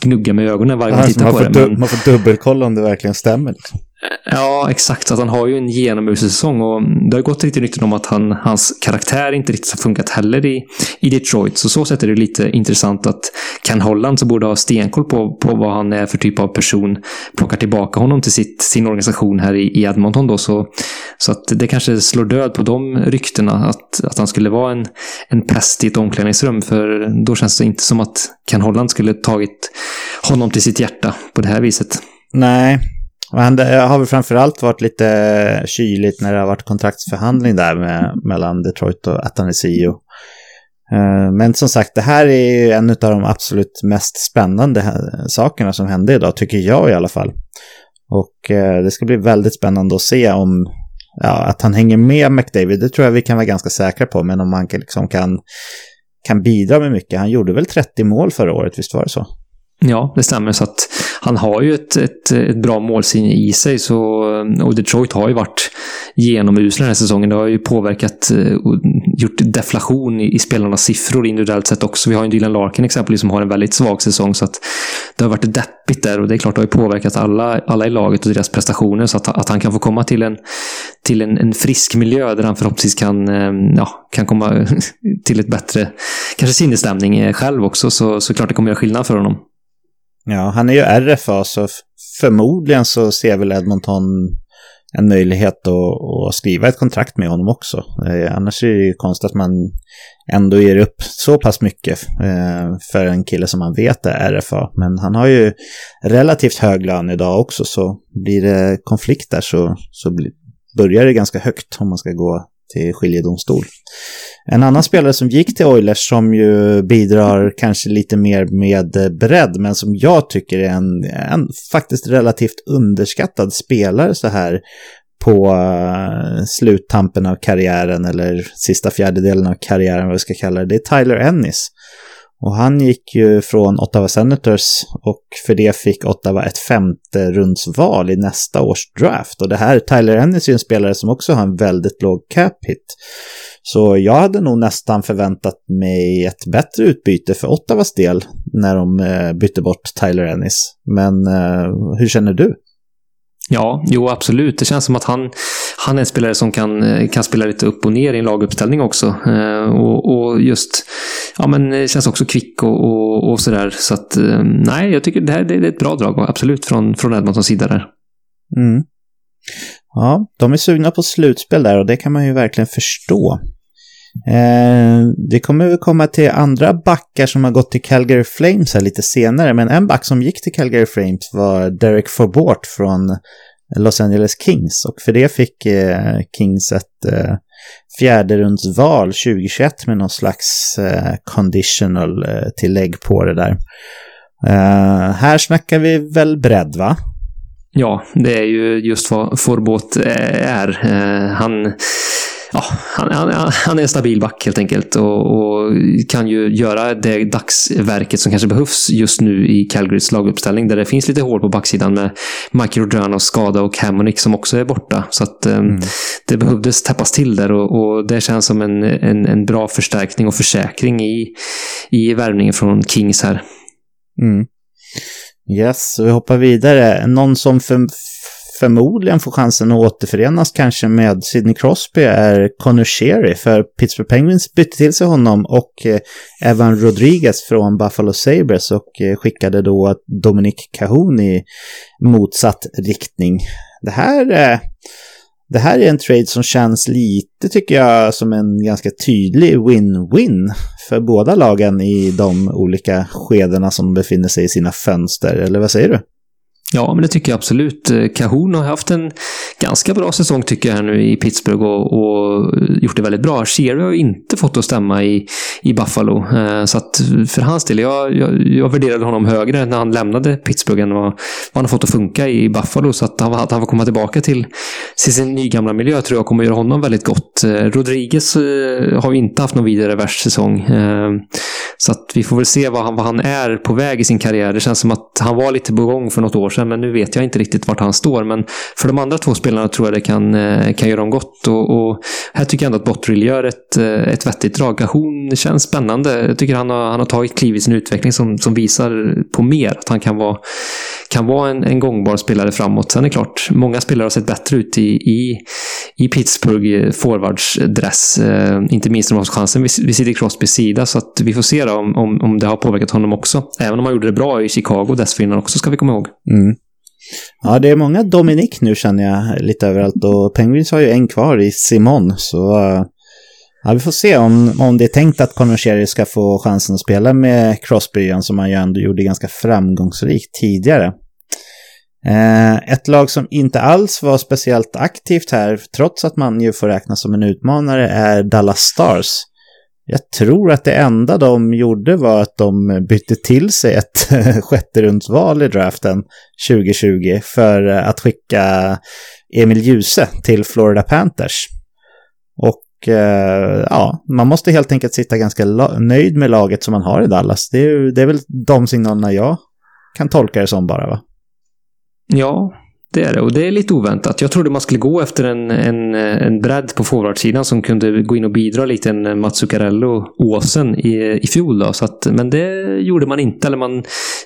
gnuggar med ögonen varje gång jag tittar på det. Men... Man får dubbelkolla om det verkligen stämmer. Liksom. Ja, exakt. Att han har ju en genomusig säsong och det har gått lite rykten om att han, hans karaktär inte riktigt har funkat heller i, i Detroit. Så så sätt är det lite intressant att Ken Holland, som borde ha stenkoll på, på vad han är för typ av person, plockar tillbaka honom till sitt, sin organisation här i, i Edmonton då. Så, så att det kanske slår död på de ryktena, att, att han skulle vara en, en pest i ett omklädningsrum. För då känns det inte som att Ken Holland skulle tagit honom till sitt hjärta på det här viset. Nej, men det har väl framförallt varit lite eh, kyligt när det har varit kontraktsförhandling där med, mellan Detroit och Atanasio. Eh, men som sagt, det här är ju en av de absolut mest spännande sakerna som hände idag, tycker jag i alla fall. Och det ska bli väldigt spännande att se om ja, att han hänger med McDavid, det tror jag vi kan vara ganska säkra på, men om han liksom kan, kan bidra med mycket. Han gjorde väl 30 mål förra året, visst var det så? Ja, det stämmer. Så att han har ju ett, ett, ett bra målsinne i sig. Så, och Detroit har ju varit genomusla den här säsongen. Det har ju påverkat eh, och gjort deflation i, i spelarnas siffror individuellt sett också. Vi har ju Dylan Larkin exempelvis som har en väldigt svag säsong. Så att det har varit deppigt där och det är klart det har ju påverkat alla, alla i laget och deras prestationer. Så att, att han kan få komma till en, till en, en frisk miljö där han förhoppningsvis kan, eh, ja, kan komma till ett bättre, kanske sinnesstämning eh, själv också. Så, så klart det kommer göra skillnad för honom. Ja, han är ju RFA så förmodligen så ser väl Edmonton en möjlighet att, att skriva ett kontrakt med honom också. Eh, annars är det ju konstigt att man ändå ger upp så pass mycket eh, för en kille som man vet är RFA. Men han har ju relativt hög lön idag också så blir det konflikt där så, så blir, börjar det ganska högt om man ska gå till skiljedomstol. En annan spelare som gick till Oilers som ju bidrar kanske lite mer med bredd men som jag tycker är en, en faktiskt relativt underskattad spelare så här på eh, sluttampen av karriären eller sista fjärdedelen av karriären vad vi ska kalla det. Det är Tyler Ennis. Och han gick ju från Ottawa Senators och för det fick Ottawa ett femte rundsval i nästa års draft. Och det här, Tyler Ennis är en spelare som också har en väldigt låg cap hit. Så jag hade nog nästan förväntat mig ett bättre utbyte för Ottawas del när de eh, bytte bort Tyler Ennis. Men eh, hur känner du? Ja, jo absolut. Det känns som att han, han är en spelare som kan, eh, kan spela lite upp och ner i en laguppställning också. och, och just, ja men känns också kvick och, och, och sådär. Så att, eh, nej, jag tycker det här det är ett bra drag, absolut, från, från Edmontons sida där. Mm. Ja, de är sugna på slutspel där och det kan man ju verkligen förstå. Eh, det kommer väl komma till andra backar som har gått till Calgary Flames här lite senare, men en back som gick till Calgary Flames var Derek Forbort från Los Angeles Kings och för det fick eh, Kings ett eh, fjärderundsval 2021 med någon slags eh, conditional eh, tillägg på det där. Eh, här snackar vi väl bredd, va? Ja, det är ju just vad Forbåt eh, är. Eh, han, ja, han, han, han, är en stabil back helt enkelt och, och, kan ju göra det dagsverket som kanske behövs just nu i Calgarys laguppställning där det finns lite hål på backsidan med Mike Rodrianos skada och Hammonick som också är borta. Så att eh, mm. det behövdes täppas till där och, och det känns som en, en, en, bra förstärkning och försäkring i, i värvningen från Kings här. Mm. Yes, vi hoppar vidare. Någon som för, förmodligen får chansen att återförenas kanske med Sidney Crosby är Connor Sherry. För Pittsburgh Penguins bytte till sig honom och eh, Evan Rodriguez från Buffalo Sabres och eh, skickade då Dominic Cahoon i motsatt riktning. Det här eh, det här är en trade som känns lite, tycker jag, som en ganska tydlig win-win för båda lagen i de olika skedena som befinner sig i sina fönster. Eller vad säger du? Ja, men det tycker jag absolut. Eh, Cahoon har haft en ganska bra säsong tycker jag här nu i Pittsburgh och, och gjort det väldigt bra. Sherry har inte fått att stämma i, i Buffalo. Eh, så att för hans del, jag, jag, jag värderade honom högre när han lämnade Pittsburgh än vad, vad han har fått att funka i Buffalo. Så att han, att han får komma tillbaka till, till sin nygamla miljö tror jag kommer göra honom väldigt gott. Eh, Rodriguez har inte haft någon vidare värst säsong. Så att vi får väl se vad han, vad han är på väg i sin karriär. Det känns som att han var lite på gång för något år sedan, men nu vet jag inte riktigt vart han står. Men för de andra två spelarna tror jag det kan, eh, kan göra dem gott. Och, och här tycker jag ändå att Bottrill gör ett, eh, ett vettigt drag. Hon känns spännande. Jag tycker han har, han har tagit kliv i sin utveckling som, som visar på mer. Att han kan vara, kan vara en, en gångbar spelare framåt. Sen är det klart, många spelare har sett bättre ut i, i, i Pittsburgh eh, forwardsdress. Eh, inte minst när de har chansen vid, vid Sidney Crosbys sida. Så att vi får se då om, om, om det har påverkat honom också. Även om han gjorde det bra i Chicago dessförinnan också, ska vi komma ihåg. Mm. Ja, det är många Dominic nu känner jag lite överallt och Penguins har ju en kvar i Simon. Så eh, ja, vi får se om, om det är tänkt att Conor Sherry ska få chansen att spela med Crosby igen som han ju ändå gjorde ganska framgångsrikt tidigare. Eh, ett lag som inte alls var speciellt aktivt här, trots att man ju får räknas som en utmanare, är Dallas Stars. Jag tror att det enda de gjorde var att de bytte till sig ett sjätte rundsval i draften 2020 för att skicka Emil Ljuse till Florida Panthers. Och Eh, ja, man måste helt enkelt sitta ganska nöjd med laget som man har i Dallas. Det är, det är väl de signalerna jag kan tolka det som bara va? Ja, det är det. Och det är lite oväntat. Jag trodde man skulle gå efter en, en, en bredd på forwardsidan som kunde gå in och bidra lite en Mats Zuccarello Åsen i, i fjol. Då. Så att, men det gjorde man inte. Eller man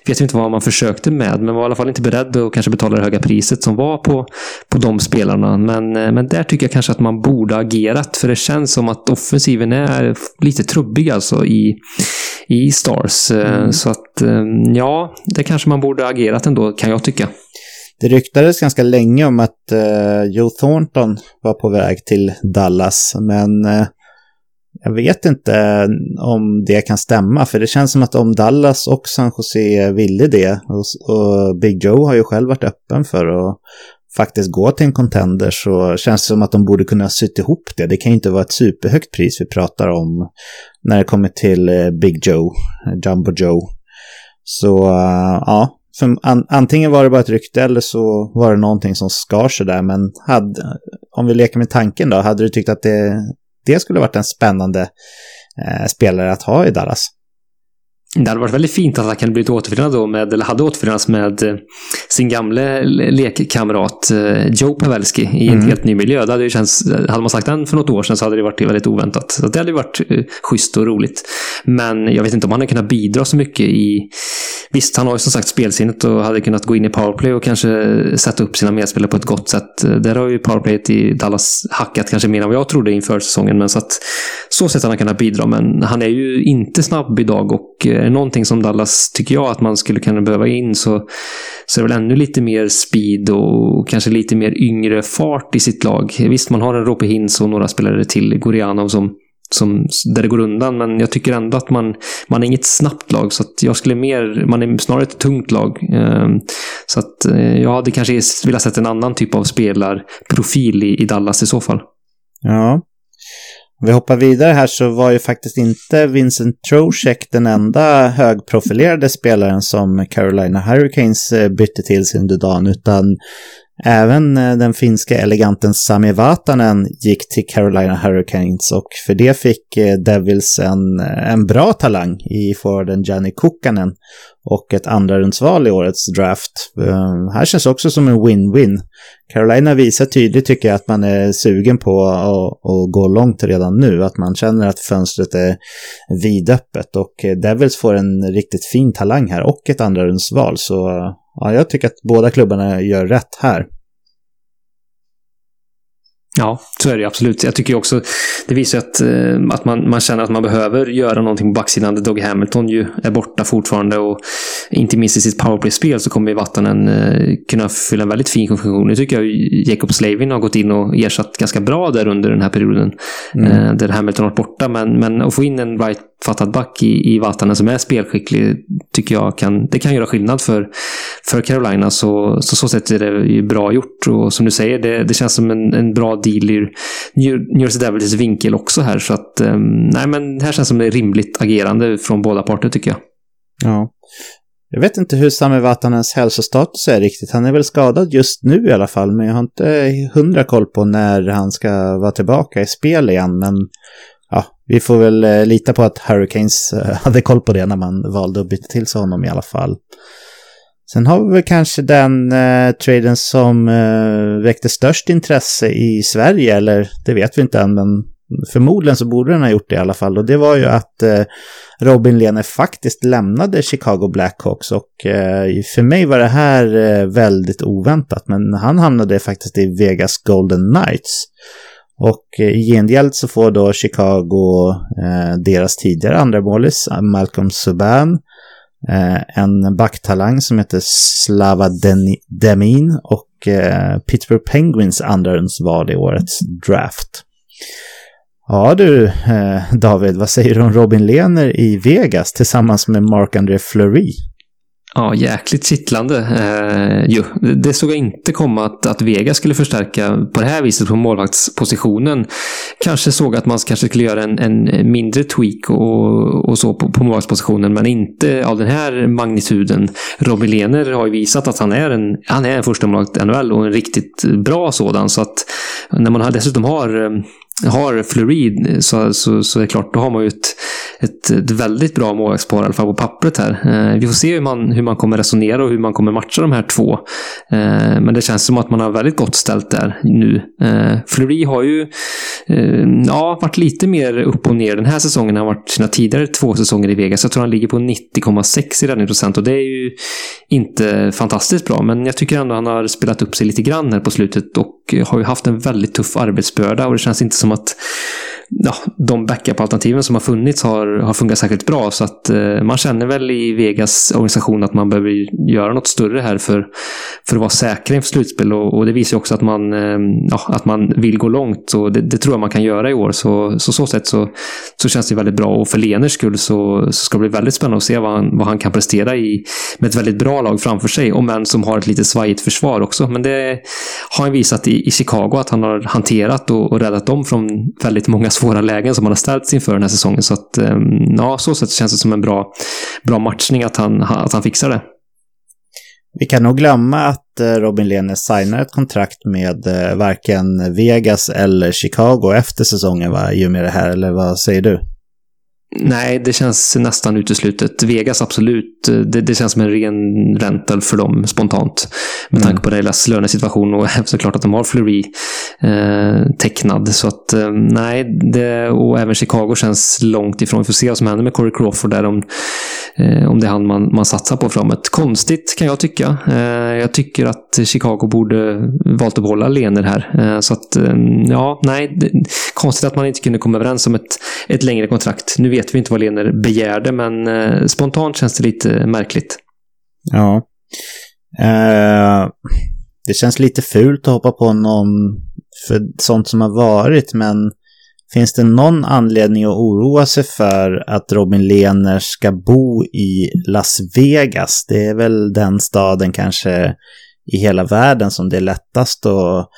vet inte vad man försökte med. Men var i alla fall inte beredd att kanske betala det höga priset som var på, på de spelarna. Men, men där tycker jag kanske att man borde agerat. För det känns som att offensiven är lite trubbig alltså i, i Stars. Mm. Så att ja, det kanske man borde agerat ändå kan jag tycka. Det ryktades ganska länge om att uh, Joe Thornton var på väg till Dallas, men uh, jag vet inte eh, om det kan stämma, för det känns som att om Dallas och San Jose ville det, och, och Big Joe har ju själv varit öppen för att faktiskt gå till en contender, så känns det som att de borde kunna sytt ihop det. Det kan ju inte vara ett superhögt pris vi pratar om när det kommer till Big Joe, Jumbo Joe. Så ja, för an, antingen var det bara ett rykte eller så var det någonting som skar sig där. Men hade, om vi leker med tanken då, hade du tyckt att det, det skulle varit en spännande eh, spelare att ha i Dallas? Det hade varit väldigt fint att han kunde blivit återförenad då med, eller hade återförenats med eh, sin gamle lekkamrat eh, Joe Pavelski i en mm. helt ny miljö. Det hade, ju känts, hade man sagt den för något år sedan så hade det varit väldigt oväntat. Så det hade varit eh, schysst och roligt. Men jag vet inte om han hade kunnat bidra så mycket i... Visst, han har ju som sagt spelsinnet och hade kunnat gå in i powerplay och kanske sätta upp sina medspelare på ett gott sätt. Där har ju powerplayet i Dallas hackat kanske mer än vad jag trodde inför säsongen. Men så att så sätt han har kunnat bidra. Men han är ju inte snabb idag och eh, är det någonting som Dallas tycker jag att man skulle kunna behöva in så, så är det väl ännu lite mer speed och kanske lite mer yngre fart i sitt lag. Visst, man har en Rope Hintz och några spelare till, Gorianov som som, där det går undan, men jag tycker ändå att man, man är inget snabbt lag, så att jag skulle mer, man är snarare ett tungt lag. Ehm, så att eh, jag hade kanske velat sett en annan typ av spelarprofil i, i Dallas i så fall. Ja, om vi hoppar vidare här så var ju faktiskt inte Vincent Trocheck den enda högprofilerade spelaren som Carolina Hurricanes eh, bytte till sin under dagen, utan Även eh, den finska eleganten Sami Vatanen gick till Carolina Hurricanes och för det fick eh, Devils en, eh, en bra talang i forwarden Janni Kukkanen och ett andra rundsval i årets draft. Ehm, här känns också som en win-win. Carolina visar tydligt tycker jag att man är sugen på att, att gå långt redan nu, att man känner att fönstret är vidöppet och Devils får en riktigt fin talang här och ett andra rundsval så ja, jag tycker att båda klubbarna gör rätt här. Ja, så är det absolut. Jag tycker också det visar att, eh, att man, man känner att man behöver göra någonting på backsidan. Doug Hamilton ju är borta fortfarande och inte minst i sitt powerplay-spel så kommer Vattanen eh, kunna fylla en väldigt fin funktion. Nu tycker jag Jacob Slavin har gått in och ersatt ganska bra där under den här perioden. Mm. Eh, där Hamilton har varit borta. Men, men att få in en right fattad back i, i Vatanen som är spelskicklig tycker jag kan, det kan göra skillnad för, för Carolina. Så, så så sätt är det ju bra gjort. Och som du säger, det, det känns som en, en bra deal ur New Jersey Devils vinkel också här. Så att, um, nej men här känns som det är rimligt agerande från båda parter tycker jag. Ja. Jag vet inte hur Sami Vatanens hälsostatus är riktigt. Han är väl skadad just nu i alla fall, men jag har inte hundra koll på när han ska vara tillbaka i spel igen. Men ja, vi får väl eh, lita på att Hurricanes eh, hade koll på det när man valde att byta till sig honom i alla fall. Sen har vi väl kanske den eh, traden som eh, väckte störst intresse i Sverige, eller det vet vi inte än, men förmodligen så borde den ha gjort det i alla fall. Och det var ju att eh, Robin Lehner faktiskt lämnade Chicago Blackhawks och eh, för mig var det här eh, väldigt oväntat, men han hamnade faktiskt i Vegas Golden Knights. Och eh, i gengäld så får då Chicago eh, deras tidigare andra målis, Malcolm Subban, eh, en backtalang som heter Slava Demin och eh, Pittsburgh Penguins andra rundsval i årets draft. Ja du, eh, David, vad säger du om Robin Lehner i Vegas tillsammans med Marc-André Fleury? Ja, jäkligt kittlande. Eh, jo, det såg jag inte komma att, att Vegas skulle förstärka på det här viset på målvaktspositionen. Kanske såg att man kanske skulle göra en, en mindre tweak och, och så på, på målvaktspositionen, men inte av den här magnituden. Robin Lehner har ju visat att han är en, han är en första målvakt i NHL och en riktigt bra sådan. Så att när man dessutom har eh, har Fluorid eh, så, så, så är det klart, då har man ju ett, ett, ett väldigt bra målvaktspar, i alla fall på pappret här. Eh, vi får se hur man, hur man kommer resonera och hur man kommer matcha de här två. Eh, men det känns som att man har väldigt gott ställt där nu. Eh, Fleury har ju eh, ja, varit lite mer upp och ner den här säsongen än han varit sina tidigare två säsonger i Vegas. Jag tror han ligger på 90,6 i räddningsprocent och det är ju inte fantastiskt bra, men jag tycker ändå han har spelat upp sig lite grann här på slutet och har ju haft en väldigt tuff arbetsbörda och det känns inte som att ja, de backup-alternativen som har funnits har, har funkat särskilt bra. Så att eh, man känner väl i Vegas organisation att man behöver göra något större här för, för att vara säkra inför slutspel. Och, och det visar också att man, eh, ja, att man vill gå långt. Och det, det, tror jag man kan göra i år. Så så, så sätt så, så känns det väldigt bra. Och för Leners skull så, så ska det bli väldigt spännande att se vad han, vad han kan prestera i, med ett väldigt bra lag framför sig. Om en som har ett lite svajigt försvar också. Men det har han visat i, i Chicago att han har hanterat och, och räddat dem från väldigt många svåra lägen som han har ställts inför den här säsongen. Så att, ehm, ja, så sätt känns det som en bra, bra matchning att han, att han fixar det. Vi kan nog glömma att eh, Robin Lehner signar ett kontrakt med eh, varken Vegas eller Chicago efter säsongen va, i och med det här, eller vad säger du? Nej, det känns nästan uteslutet. Vegas absolut. Det, det känns som en ren rental för dem spontant. Med mm. tanke på deras lönesituation och såklart att de har Fleury eh, tecknad. Så att eh, nej, det, och även Chicago känns långt ifrån. Vi får se vad som händer med Corey Crawford där. Eh, Eh, om det är han man, man satsar på framåt. Konstigt kan jag tycka. Eh, jag tycker att Chicago borde valt att behålla Lener här. Eh, så att eh, ja, nej. Det, konstigt att man inte kunde komma överens om ett, ett längre kontrakt. Nu vet vi inte vad Lener begärde, men eh, spontant känns det lite märkligt. Ja. Eh, det känns lite fult att hoppa på någon för sånt som har varit, men finns det någon anledning att oroa sig för att Robin Lehner ska bo i Las Vegas? Det är väl den staden kanske i hela världen som det är lättast att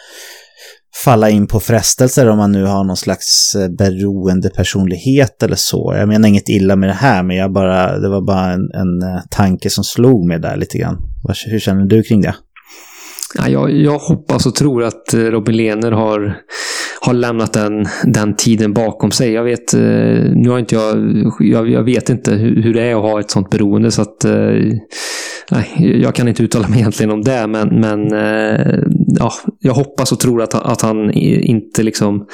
falla in på frestelser om man nu har någon slags eh, beroende personlighet eller så. Jag menar inget illa med det här, men jag bara, det var bara en, en eh, tanke som slog mig där lite grann. Hur känner du kring det? Ja, jag, jag hoppas och tror att eh, Robin Lehner har, har lämnat den, den tiden bakom sig. Jag vet, nu har inte jag, jag, jag vet inte hur, hur, det är att ha ett sånt beroende så att nej, jag kan inte uttala mig egentligen om det, men, men eh, ja, jag hoppas och tror att, att han inte liksom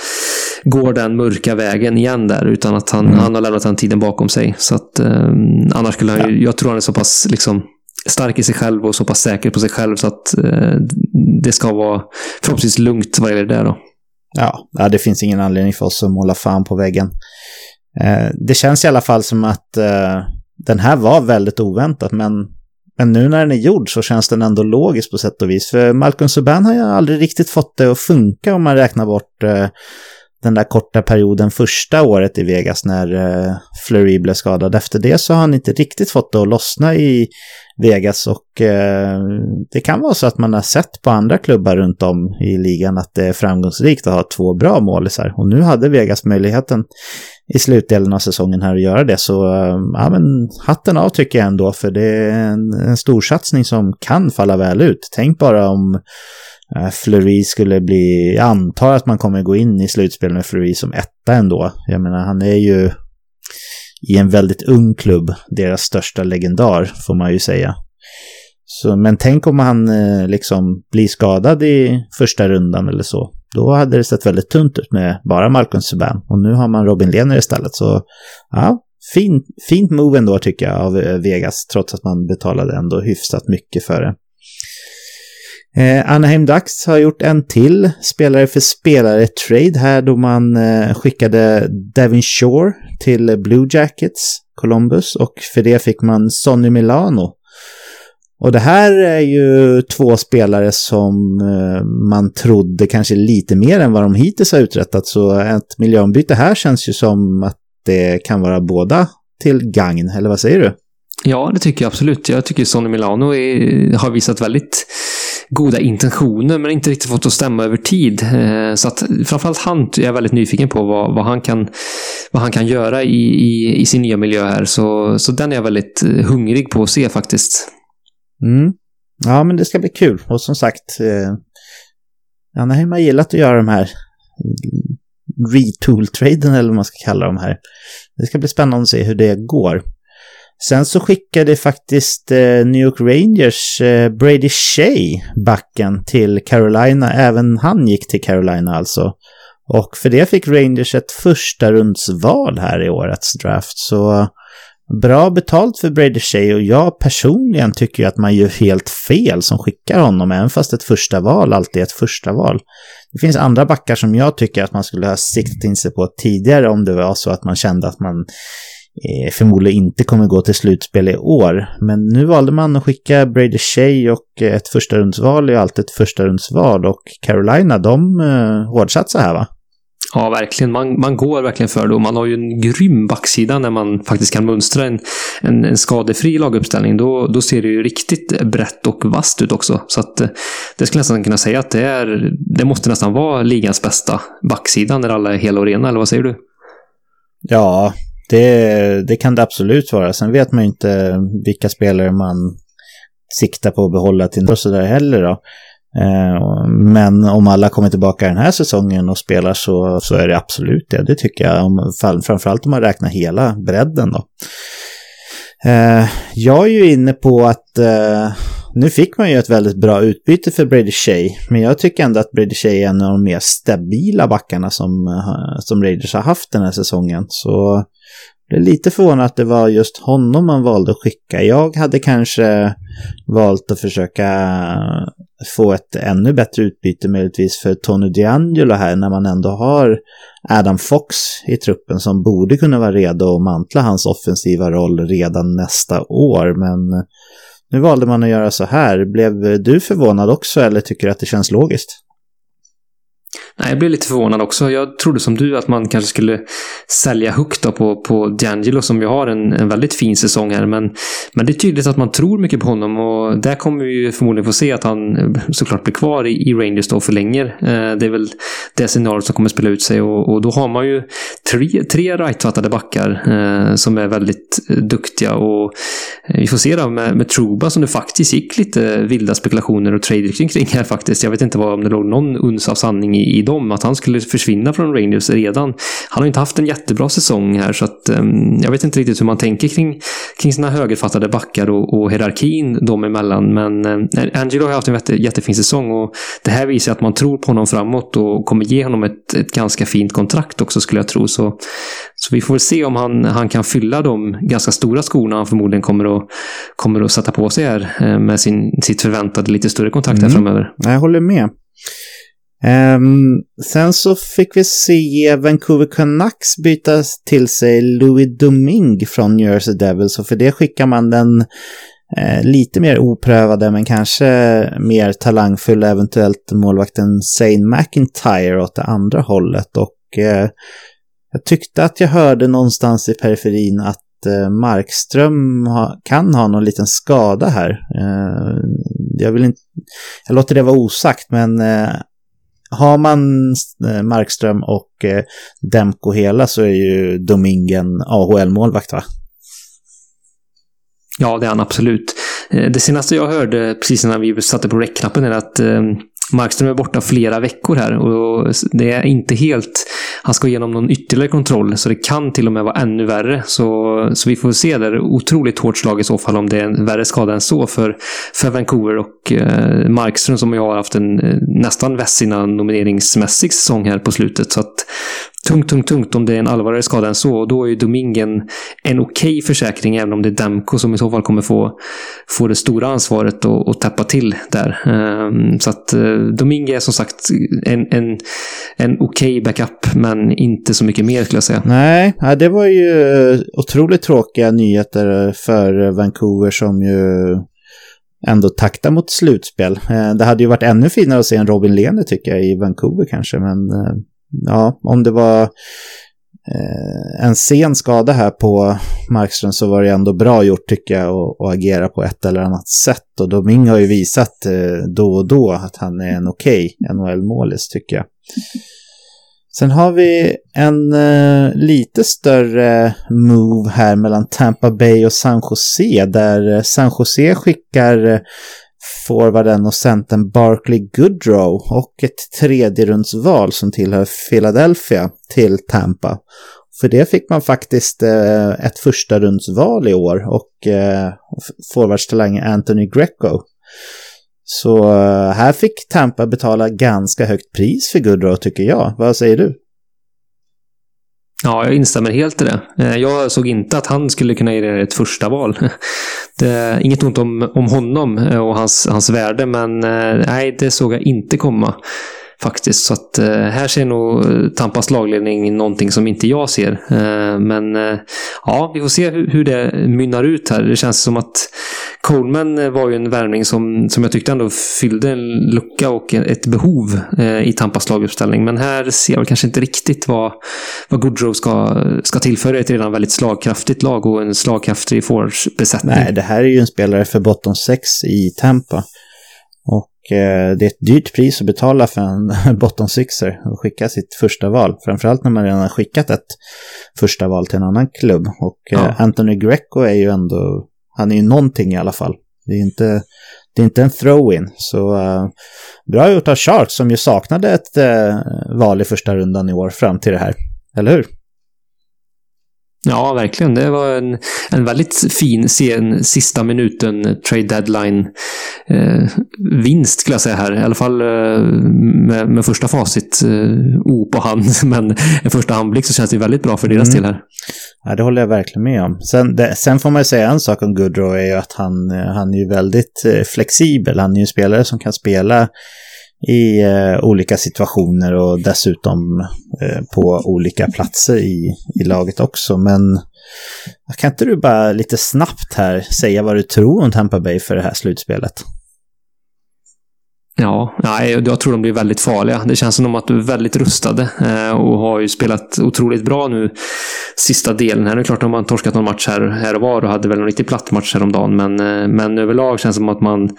går den mörka vägen igen där, utan att han, mm. han har lämnat den tiden bakom sig. Så att, eh, annars skulle han ja. jag tror han är så pass liksom, stark i sig själv och så pass säker på sig själv så att eh, det ska vara förhoppningsvis lugnt vad gäller det då. Ja, det finns ingen anledning för oss att måla fan på väggen. Eh, det känns i alla fall som att eh, den här var väldigt oväntat, men men nu när den är gjord så känns den ändå logisk på sätt och vis. För Malcolm Subban har ju aldrig riktigt fått det att funka om man räknar bort eh, den där korta perioden första året i Vegas när Fleury blev skadad. Efter det så har han inte riktigt fått det att lossna i Vegas och eh, det kan vara så att man har sett på andra klubbar runt om i ligan att det är framgångsrikt att ha två bra målisar. Och nu hade Vegas möjligheten i slutdelen av säsongen här att göra det. Så eh, ja, men hatten av tycker jag ändå, för det är en, en storsatsning som kan falla väl ut. Tänk bara om uh, Fleury skulle bli, jag antar att man kommer gå in i slutspel med Fleury som etta ändå. Jag menar, han är ju i en väldigt ung klubb, deras största legendar får man ju säga. Så, men tänk om han eh, liksom blir skadad i första rundan eller så. Då hade det sett väldigt tunt ut med bara Malcolm Subban. Och nu har man Robin Lehner istället. Så ja, fin, fint move ändå tycker jag av eh, Vegas. Trots att man betalade ändå hyfsat mycket för det. Eh, Anaheim Ducks har gjort en till spelare för spelare-trade här då man eh, skickade Devin Shore till Blue Jackets, Columbus, och för det fick man Sonny Milano och det här är ju två spelare som eh, man trodde kanske lite mer än vad de hittills har uträttat. Så ett miljöombyte här känns ju som att det kan vara båda till gagn, eller vad säger du? Ja, det tycker jag absolut. Jag tycker Sonny Milano är, har visat väldigt goda intentioner men inte riktigt fått att stämma över tid. Eh, så att framförallt han är jag väldigt nyfiken på vad, vad, han, kan, vad han kan göra i, i, i sin nya miljö här. Så, så den är jag väldigt eh, hungrig på att se faktiskt. Mm. Ja, men det ska bli kul. Och som sagt, eh, Anaheim har gillat att göra de här eh, retool-traden eller vad man ska kalla dem här. Det ska bli spännande att se hur det går. Sen så skickade faktiskt eh, New York Rangers eh, Brady Shea backen till Carolina. Även han gick till Carolina alltså. Och för det fick Rangers ett första rundsval här i årets draft. Så bra betalt för Brady Shea och jag personligen tycker att man gör helt fel som skickar honom, även fast ett första val alltid är ett första val. Det finns andra backar som jag tycker att man skulle ha siktat in sig på tidigare om det var så att man kände att man förmodligen inte kommer gå till slutspel i år. Men nu valde man att skicka Brady Shea och ett första rundsval är alltid ett första rundsval och Carolina, de eh, hårdsatsar här va? Ja, verkligen. Man, man går verkligen för det och man har ju en grym backsida när man faktiskt kan mönstra en, en, en skadefri laguppställning. Då, då ser det ju riktigt brett och vasst ut också. Så att eh, det skulle nästan kunna säga att det, är, det måste nästan vara ligans bästa backsida när alla är hela och rena, eller vad säger du? Ja, det, det kan det absolut vara. Sen vet man ju inte vilka spelare man siktar på att behålla till och sådär heller då. Eh, men om alla kommer tillbaka den här säsongen och spelar så, så är det absolut det. Det tycker jag. framförallt om man räknar hela bredden då. Eh, jag är ju inne på att eh, nu fick man ju ett väldigt bra utbyte för Brady Shea. Men jag tycker ändå att Brady Shea är en av de mer stabila backarna som, som Raiders har haft den här säsongen. Så jag är lite förvånad att det var just honom man valde att skicka. Jag hade kanske valt att försöka få ett ännu bättre utbyte möjligtvis för Tony DeAngelo här när man ändå har Adam Fox i truppen som borde kunna vara redo att mantla hans offensiva roll redan nästa år. Men nu valde man att göra så här. Blev du förvånad också eller tycker du att det känns logiskt? Nej, jag blev lite förvånad också. Jag trodde som du att man kanske skulle sälja högt på, på D'Angelo som ju har en, en väldigt fin säsong här. Men, men det är tydligt att man tror mycket på honom och där kommer vi ju förmodligen få se att han såklart blir kvar i, i Rangers då för länge. Eh, det är väl det scenariot som kommer spela ut sig och, och då har man ju tre, tre rightfattade backar eh, som är väldigt duktiga och vi får se då med, med Truba som det faktiskt gick lite vilda spekulationer och trade kring här faktiskt. Jag vet inte vad, om det låg någon uns av sanning i, i dem, att han skulle försvinna från Rangers redan. Han har inte haft en jättebra säsong här så att um, jag vet inte riktigt hur man tänker kring, kring sina högerfattade backar och, och hierarkin dem emellan. Men um, Angelo har haft en jätte, jättefin säsong och det här visar att man tror på honom framåt och kommer ge honom ett, ett ganska fint kontrakt också skulle jag tro. Så, så vi får väl se om han, han kan fylla de ganska stora skorna han förmodligen kommer att, kommer att sätta på sig här eh, med sin, sitt förväntade lite större kontrakt här mm. framöver. Jag håller med. Um, sen så fick vi se Vancouver Canucks byta till sig Louis Domingue från New Jersey Devils och för det skickar man den eh, lite mer oprövade men kanske mer talangfulla eventuellt målvakten Zane McIntyre åt det andra hållet och eh, jag tyckte att jag hörde någonstans i periferin att eh, Markström ha, kan ha någon liten skada här. Eh, jag vill inte, jag låter det vara osagt men eh, har man eh, Markström och eh, Demko hela så är ju Domingen AHL-målvakt va? Ja, det är han absolut. Eh, det senaste jag hörde precis när vi satte på räckknappen är att Markström är borta flera veckor här och det är inte helt... Han ska igenom någon ytterligare kontroll så det kan till och med vara ännu värre. Så, så vi får se där. Otroligt hårt slag i så fall om det är en värre skada än så för, för Vancouver och eh, Markström som jag har haft en eh, nästan Vessina nomineringsmässig säsong här på slutet. Så att tungt, tungt, tungt om det är en allvarligare skada än så. Och då är ju Domingen en okej okay försäkring, även om det är Demko som i så fall kommer få, få det stora ansvaret och, och täppa till där. Um, så att uh, Domingue är som sagt en, en, en okej okay backup, men inte så mycket mer skulle jag säga. Nej, det var ju eh, otroligt tråkiga nyheter för Vancouver som ju ändå takta mot slutspel. Eh, det hade ju varit ännu finare att se en Robin Lehner tycker jag i Vancouver kanske, men ja, om det var eh, en sen skada här på Markström så var det ändå bra gjort tycker jag att agera på ett eller annat sätt. Och Doming har ju visat eh, då och då att han är en okej okay NHL-målis tycker jag. Sen har vi en eh, lite större move här mellan Tampa Bay och San Jose där eh, San Jose skickar eh, forwarden och centern Barkley Goodrow och ett tredje rundsval som tillhör Philadelphia till Tampa. För det fick man faktiskt eh, ett första rundsval i år och eh, forwardstalangen Anthony Greco. Så eh, här fick Tampa betala ganska högt pris för Goodrow tycker jag. Vad säger du? Ja, jag instämmer helt i det. Eh, jag såg inte att han skulle kunna ge ett första val. Det är inget ont om, om honom eh, och hans, hans värde, men eh, nej, det såg jag inte komma faktiskt. Så att här ser nog Tampas lagledning någonting som inte jag ser. Men ja, vi får se hur, hur, det mynnar ut här. Det känns som att Coleman var ju en värvning som, som jag tyckte ändå fyllde en lucka och ett behov eh, i Tampas laguppställning. Men här ser jag kanske inte riktigt vad, vad Goodrow ska, ska tillföra ett redan väldigt slagkraftigt lag och en slagkraftig forwardsbesättning. Nej, det här är ju en spelare för bottom 6 i Tampa. Eh, det är ett dyrt pris att betala för en bottom sixer och skicka sitt första val. Framförallt när man redan har skickat ett första val till en annan klubb. Och eh, ja. Anthony Greco är ju ändå, han är ju någonting i alla fall. Det är inte, det är inte en throw-in. Så uh, bra gjort av Sharks som ju saknade ett uh, val i första rundan i år fram till det här. Eller hur? Ja, verkligen. Det var en, en väldigt fin sen sista minuten trade deadline eh, vinst skulle jag säga här. I alla fall eh, med, med, första facit eh, O på hand. Men en första handblick så känns det väldigt bra för deras mm. del här. Ja, det håller jag verkligen med om. Sen, det, sen får man ju säga en sak om Goodrow är ju att han, han är ju väldigt eh, flexibel. Han är ju en spelare som kan spela i eh, olika situationer och dessutom eh, på olika platser i, i laget också. Men kan inte du bara lite snabbt här säga vad du tror om Tampa Bay för det här slutspelet? Ja, nej, jag tror de blir väldigt farliga. Det känns som att de är väldigt rustade eh, och har ju spelat otroligt bra nu sista delen här. Det är klart att de har torskat någon match här, här och var och hade väl en riktigt platt match häromdagen. Men, eh, men överlag känns det som att man,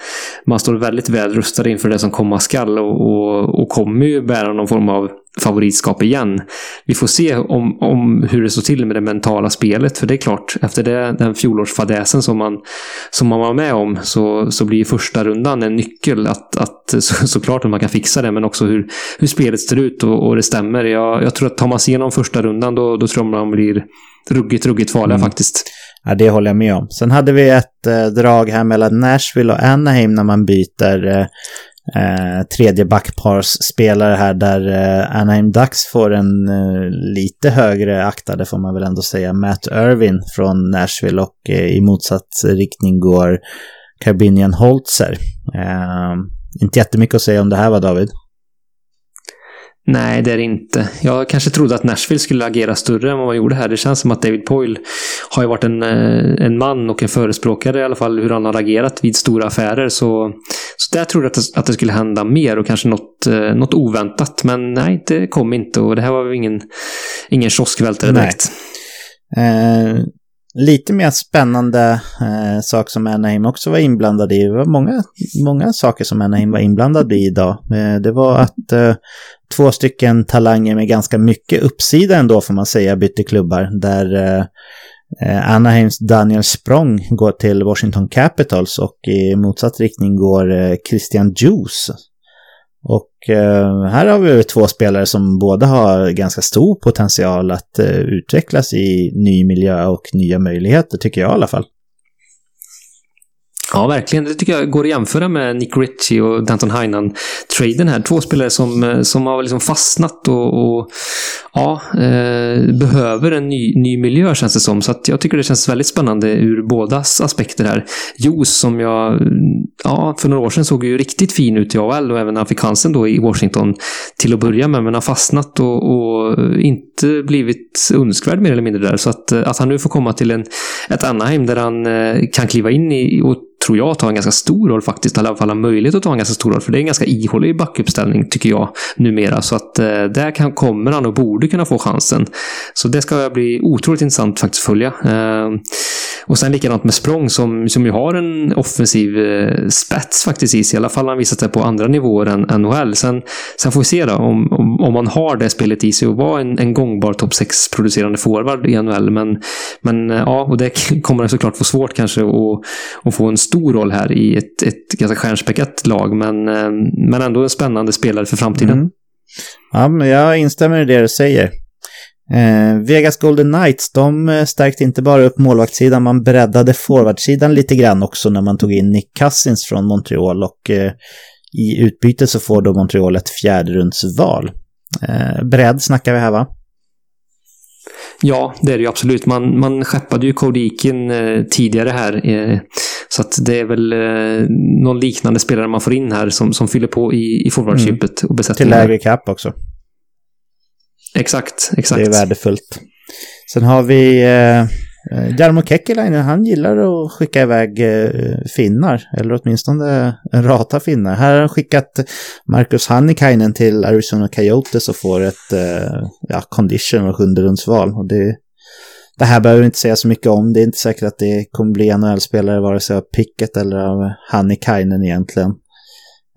man står väldigt väl rustad inför det som komma skall och, och, och kommer ju bära någon form av favoritskap igen. Vi får se om, om hur det står till med det mentala spelet. För det är klart, efter det, den fjolårsfadäsen som man, som man var med om så, så blir första rundan en nyckel. Att, att, så, såklart att man kan fixa det, men också hur, hur spelet ser ut och, och det stämmer. Jag, jag tror att tar man sig igenom första rundan då, då tror jag man blir ruggigt, ruggigt farliga mm. faktiskt. Ja, det håller jag med om. Sen hade vi ett eh, drag här mellan Nashville och Anaheim när man byter eh, eh, tredje backpars-spelare här där eh, Anaheim Ducks får en eh, lite högre aktade får man väl ändå säga, Matt Irvin från Nashville och eh, i motsatt riktning går Carbinian Holzer. Eh, inte jättemycket att säga om det här va David? Nej, det är det inte. Jag kanske trodde att Nashville skulle agera större än vad man gjorde här. Det känns som att David Poyle har ju varit en, eh, en man och en förespråkare i alla fall hur han har agerat vid stora affärer. Så, så där trodde jag att det, att det skulle hända mer och kanske något, eh, något oväntat. Men nej, det kom inte och det här var väl ingen, ingen kioskvältare direkt. Eh, lite mer spännande eh, sak som Anaheim också var inblandad i. Det var många, många saker som Anaheim var inblandad i idag. Eh, det var att eh, två stycken talanger med ganska mycket uppsida ändå får man säga bytte klubbar. Där eh, eh Anaheims Daniel Språng går till Washington Capitals och i motsatt riktning går eh, Christian Juice och eh, här har vi två spelare som båda har ganska stor potential att eh, utvecklas i ny miljö och nya möjligheter, tycker jag i alla fall. Ja, verkligen. Det tycker jag går att jämföra med Nick Ritchie och Danton Heinan-traden här. Två spelare som, eh, som har liksom fastnat och, och ja, eh, behöver en ny, ny miljö känns det som. Så jag tycker det känns väldigt spännande ur bådas aspekter här. Jos som jag, ja, för några år sedan såg ju riktigt fin ut i AHL och även när han fick då i Washington till att börja med, men har fastnat och, och inte blivit önskvärd mer eller mindre där. Så att, eh, att han nu får komma till en, ett Anaheim där han eh, kan kliva in i och tror jag, ta en ganska stor roll faktiskt. Eller i alla fall ha möjlighet att ta en ganska stor roll. För det är en ganska ihålig backuppställning, tycker jag, numera. Så att eh, där kan, kommer han och borde kunna få chansen. Så det ska bli otroligt intressant faktiskt att följa. Eh, och sen likadant med Språng som, som ju har en offensiv eh, spets faktiskt i sig. I alla fall har han visat sig på andra nivåer än NHL. Sen, sen får vi se då om, om, om man har det spelet i sig och vara en, en gångbar topp 6-producerande forward i NHL. Men, men eh, ja, och det kommer såklart få svårt kanske att, att få en stor roll här i ett, ett ganska stjärnspäckat lag. Men, eh, men ändå en spännande spelare för framtiden. Mm. Ja, men jag instämmer i det du säger. Eh, Vegas Golden Knights, de eh, stärkte inte bara upp målvaktssidan, man breddade forwardsidan lite grann också när man tog in Nick Cousins från Montreal och eh, i utbyte så får då Montreal ett fjärderundsval. Eh, bredd snackar vi här va? Ja, det är det ju absolut. Man, man skeppade ju Kodikin eh, tidigare här. Eh, så att det är väl eh, någon liknande spelare man får in här som, som fyller på i, i forwardshipet mm. och besättningen. Till lägre cap också. Exakt, exakt. Det är värdefullt. Sen har vi eh, Jarmo Kekkeläinen, han gillar att skicka iväg eh, finnar, eller åtminstone rata finnar. Här har han skickat Marcus Hannikainen till Arizona Coyotes och får ett eh, ja, condition och sjunderumsval. Och det, det här behöver vi inte säga så mycket om. Det är inte säkert att det kommer bli NHL-spelare vare sig av Pickett eller av Hannikainen egentligen.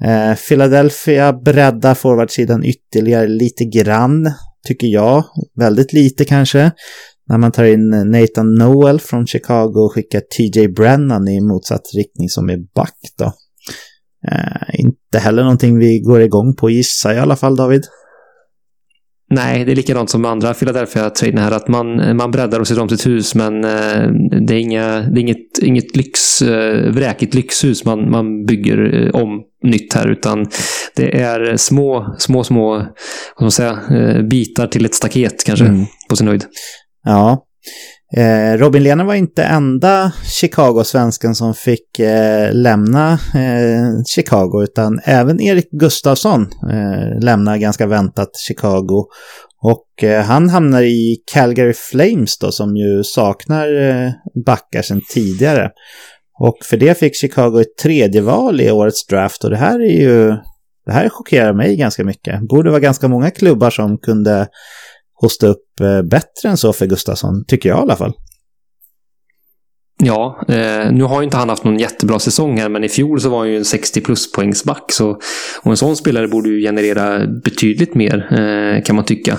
Eh, Philadelphia breddar forwardsidan ytterligare lite grann tycker jag. Väldigt lite kanske. När man tar in Nathan Noel från Chicago och skickar TJ Brennan i motsatt riktning som är back då. Eh, inte heller någonting vi går igång på gissar i alla fall David. Nej, det är likadant som andra Philadelphia-traden här. Att man, man breddar och ser om sitt hus, men eh, det är, inga, det är inget, inget lyx, eh, vräkigt lyxhus man, man bygger eh, om nytt här, utan det är små, små, små vad ska man säga, bitar till ett staket kanske, mm. på sin höjd. Ja, Eh, Robin Lehner var inte enda Chicago-svensken som fick eh, lämna eh, Chicago, utan även Erik Gustafsson eh, lämnar ganska väntat Chicago. Och eh, han hamnar i Calgary Flames då, som ju saknar eh, backar sedan tidigare. Och för det fick Chicago ett tredje val i årets draft och det här är ju... Det här chockerar mig ganska mycket. Borde vara ganska många klubbar som kunde hosta upp eh, bättre än så för Gustafsson, tycker jag i alla fall. Ja, eh, nu har ju inte han haft någon jättebra säsong här, men i fjol så var han ju en 60 plus poängsback. Så, och en sån spelare borde ju generera betydligt mer, eh, kan man tycka.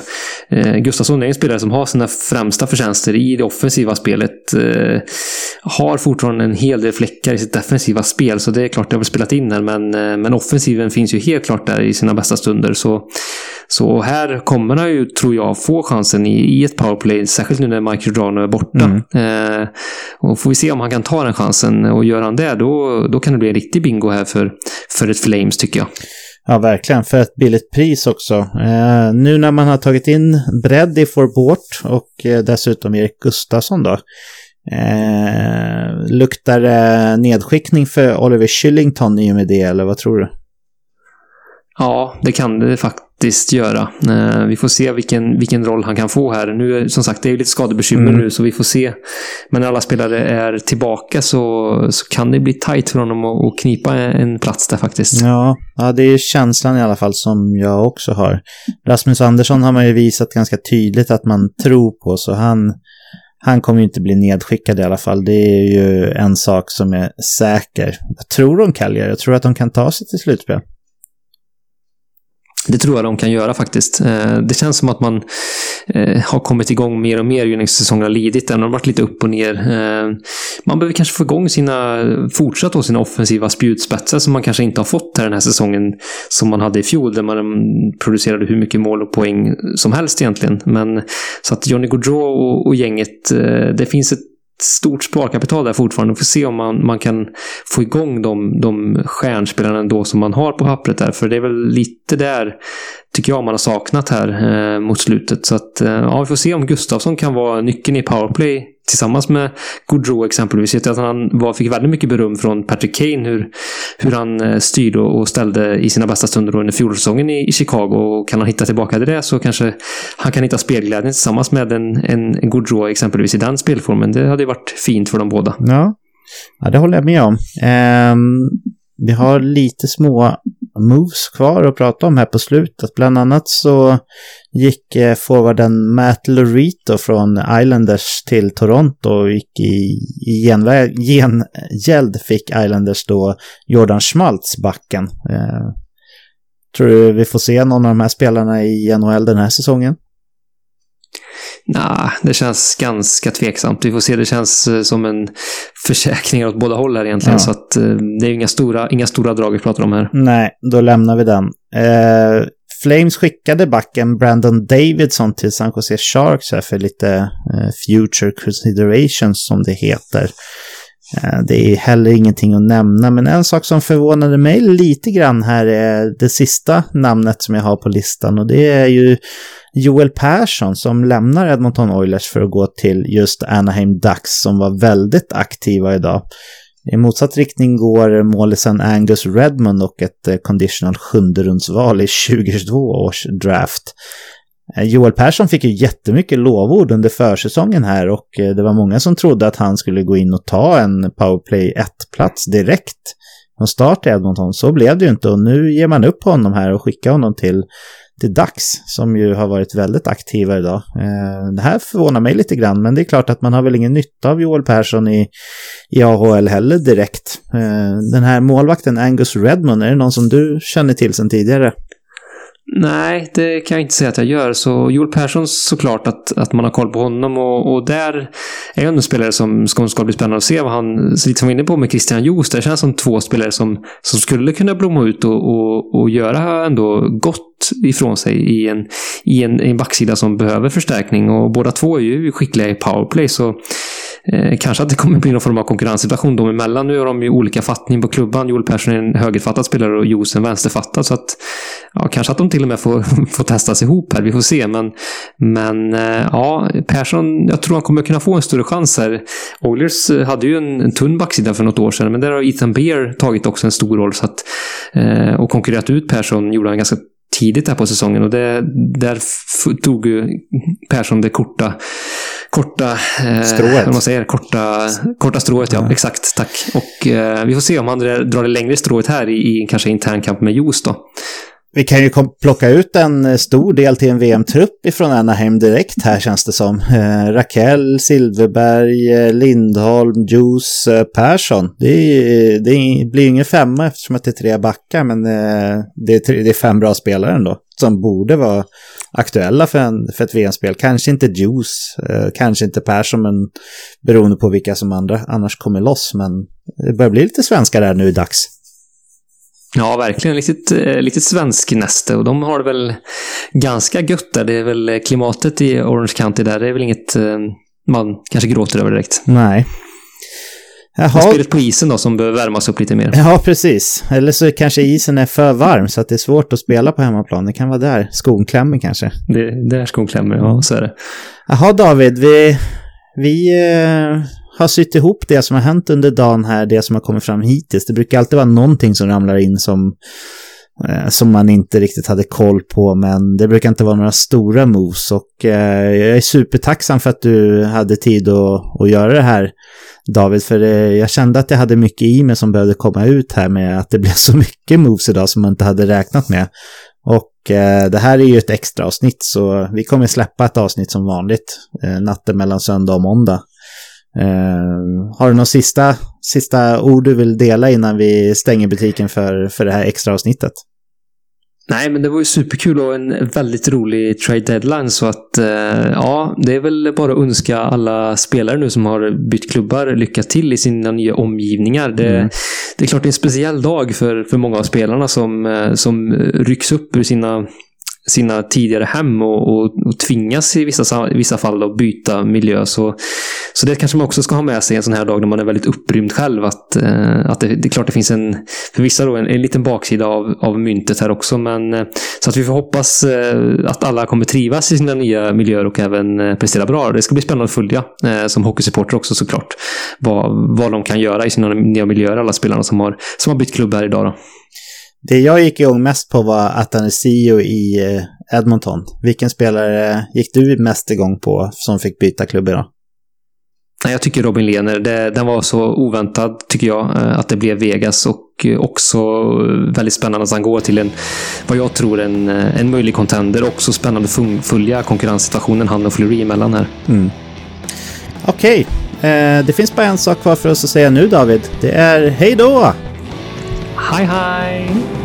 Eh, Gustafsson är en spelare som har sina främsta förtjänster i det offensiva spelet. Eh, har fortfarande en hel del fläckar i sitt defensiva spel, så det är klart det har väl spelat in här, men, eh, men offensiven finns ju helt klart där i sina bästa stunder. Så, så här kommer han ju, tror jag, få chansen i, i ett powerplay, särskilt nu när Mike Giordano är borta. Mm. Eh, och får vi se om han kan ta den chansen och gör han det, då, då kan det bli en riktig bingo här för, för ett Flames tycker jag. Ja, verkligen. För ett billigt pris också. Eh, nu när man har tagit in bredd i Forbort och eh, dessutom Erik Gustafsson då. Eh, luktar det nedskickning för Oliver Shillington i och med det, eller vad tror du? Ja, det kan det faktiskt göra. Eh, vi får se vilken, vilken roll han kan få här. Nu, som sagt, det är lite skadebekymmer mm. nu, så vi får se. Men när alla spelare är tillbaka så, så kan det bli tajt för honom att, att knipa en plats där faktiskt. Ja, ja, det är känslan i alla fall som jag också har. Rasmus Andersson har man ju visat ganska tydligt att man tror på, så han, han kommer ju inte bli nedskickad i alla fall. Det är ju en sak som är säker. Jag tror de Calgary, jag tror att de kan ta sig till slutspel. Det tror jag de kan göra faktiskt. Eh, det känns som att man eh, har kommit igång mer och mer ju när säsongen har lidit. Den har varit lite upp och ner. Eh, man behöver kanske få igång sina, fortsatt då sina offensiva spjutspetsar som man kanske inte har fått här den här säsongen som man hade i fjol där man producerade hur mycket mål och poäng som helst egentligen. Men så att Johnny Gaudreau och, och gänget, det finns ett stort sparkapital där fortfarande. Vi får se om man, man kan få igång de, de stjärnspelarna ändå som man har på pappret där. För det är väl lite där, tycker jag, man har saknat här eh, mot slutet. Så att, eh, ja, vi får se om Gustafsson kan vara nyckeln i powerplay tillsammans med Gaudreau exempelvis. Jag vet att han var, fick väldigt mycket beröm från Patrick Kane hur, hur han eh, styrde och ställde i sina bästa stunder under fjolårssäsongen i, i Chicago. Och kan han hitta tillbaka till det så kanske han kan hitta spelglädjen tillsammans med en, en, en Gaudreau exempelvis i den spelformen. Det hade varit fint för dem båda. Ja, ja det håller jag med om. Um, vi har lite små moves kvar att prata om här på slutet. Bland annat så gick eh, forwarden Matt Lurito från Islanders till Toronto och gick i, i gengäld fick Islanders då Jordan Schmaltz backen. Eh, tror du vi får se någon av de här spelarna i NHL den här säsongen? Nej, det känns ganska tveksamt. Vi får se, det känns eh, som en försäkring åt båda håll här egentligen. Ja. Så att eh, det är inga stora, inga stora drag vi pratar om här. Nej, då lämnar vi den. Eh, Flames skickade backen Brandon Davidson till San Jose Sharks här för lite eh, future considerations som det heter. Eh, det är heller ingenting att nämna, men en sak som förvånade mig lite grann här är det sista namnet som jag har på listan och det är ju Joel Persson som lämnar Edmonton Oilers för att gå till just Anaheim Ducks som var väldigt aktiva idag. I motsatt riktning går målisen Angus Redmond och ett eh, conditional sjunderumsval i 2022 års draft. Eh, Joel Persson fick ju jättemycket lovord under försäsongen här och eh, det var många som trodde att han skulle gå in och ta en powerplay 1-plats direkt från start i Edmonton. Så blev det ju inte och nu ger man upp honom här och skickar honom till till Dax som ju har varit väldigt aktiva idag. Eh, det här förvånar mig lite grann, men det är klart att man har väl ingen nytta av Joel Persson i, i AHL heller direkt. Den här målvakten Angus Redmond, är det någon som du känner till sedan tidigare? Nej, det kan jag inte säga att jag gör. Så Joel Persson såklart att, att man har koll på honom. Och, och där är en spelare som ska, ska bli spännande att se vad han, lite som vi var inne på med Christian Joos, det känns som två spelare som, som skulle kunna blomma ut och, och, och göra ändå gott ifrån sig i en, i en, en backsida som behöver förstärkning. Och båda två är ju skickliga i powerplay. Så Eh, kanske att det kommer bli någon form av konkurrenssituation dem emellan. Nu har de ju olika fattning på klubban. Joel Persson är en högerfattad spelare och Jos en vänsterfattad. Så att, ja, kanske att de till och med får, får testas ihop här. Vi får se. Men, men eh, ja, Persson, jag tror han kommer kunna få en större chans här. Oilers eh, hade ju en, en tunn backsida för något år sedan, men där har Ethan Beer tagit också en stor roll. Så att, eh, och konkurrerat ut Persson gjorde han ganska tidigt här på säsongen och det, där tog ju Persson det korta korta eh, strået. man säger, korta, korta strået, ja. ja. Exakt, tack. Och eh, vi får se om han drar det längre strået här i, i kanske intern kamp med Jos då. Vi kan ju plocka ut en eh, stor del till en VM-trupp ifrån Anaheim direkt här känns det som. Eh, Raquel, Silverberg, eh, Lindholm, Juice, eh, Persson. Det, det blir ingen femma eftersom att det är tre backar men eh, det, är det är fem bra spelare ändå. Som borde vara aktuella för, en, för ett VM-spel. Kanske inte Juice, eh, kanske inte Persson men beroende på vilka som andra annars kommer loss. Men det börjar bli lite svenska där nu i dags. Ja, verkligen. Litet, eh, litet svensk näste och de har det väl ganska gött där. Det är väl eh, klimatet i Orange County där. Det är väl inget eh, man kanske gråter över direkt. Nej. Jaha. Spelet på isen då som behöver värmas upp lite mer. Ja, precis. Eller så kanske isen är för varm så att det är svårt att spela på hemmaplan. Det kan vara där skon klämmer kanske. Det, där skon klämmer, ja så är det. Jaha David, vi, vi har sytt ihop det som har hänt under dagen här, det som har kommit fram hittills. Det brukar alltid vara någonting som ramlar in som, eh, Eh, som man inte riktigt hade koll på, men det brukar inte vara några stora moves. Och eh, jag är supertacksam för att du hade tid att, att göra det här, David, för eh, jag kände att jag hade mycket i mig som behövde komma ut här med att det blev så mycket moves idag som man inte hade räknat med. Och det här är ju ett extra avsnitt så vi kommer släppa ett avsnitt som vanligt natten mellan söndag och måndag. Uh, har du några sista, sista ord du vill dela innan vi stänger butiken för, för det här extra avsnittet? Nej, men det var ju superkul och en väldigt rolig trade deadline. Så att eh, ja, det är väl bara att önska alla spelare nu som har bytt klubbar lycka till i sina nya omgivningar. Det, mm. det är klart det är en speciell dag för, för många av spelarna som, eh, som rycks upp ur sina sina tidigare hem och, och, och tvingas i vissa, vissa fall att byta miljö. Så, så det kanske man också ska ha med sig en sån här dag när man är väldigt upprymd själv. Att, eh, att det, det, är klart det finns en, för vissa då, en, en liten baksida av, av myntet här också. Men, eh, så att vi får hoppas eh, att alla kommer trivas i sina nya miljöer och även eh, prestera bra. Det ska bli spännande att följa eh, som hockeysupporter också såklart. Vad, vad de kan göra i sina nya miljöer, alla spelarna som har, som har bytt klubb här idag. Då. Det jag gick igång mest på var Atanasio i eh, Edmonton. Vilken spelare gick du mest igång på som fick byta klubb idag? Jag tycker Robin Lehner. Det, den var så oväntad, tycker jag, eh, att det blev Vegas och också väldigt spännande att han går till en, vad jag tror, en, eh, en möjlig contender. Också spännande att följa konkurrenssituationen han och Fleury emellan här. Mm. Okej, okay. eh, det finns bara en sak kvar för oss att säga nu David. Det är hej då! Hej hej!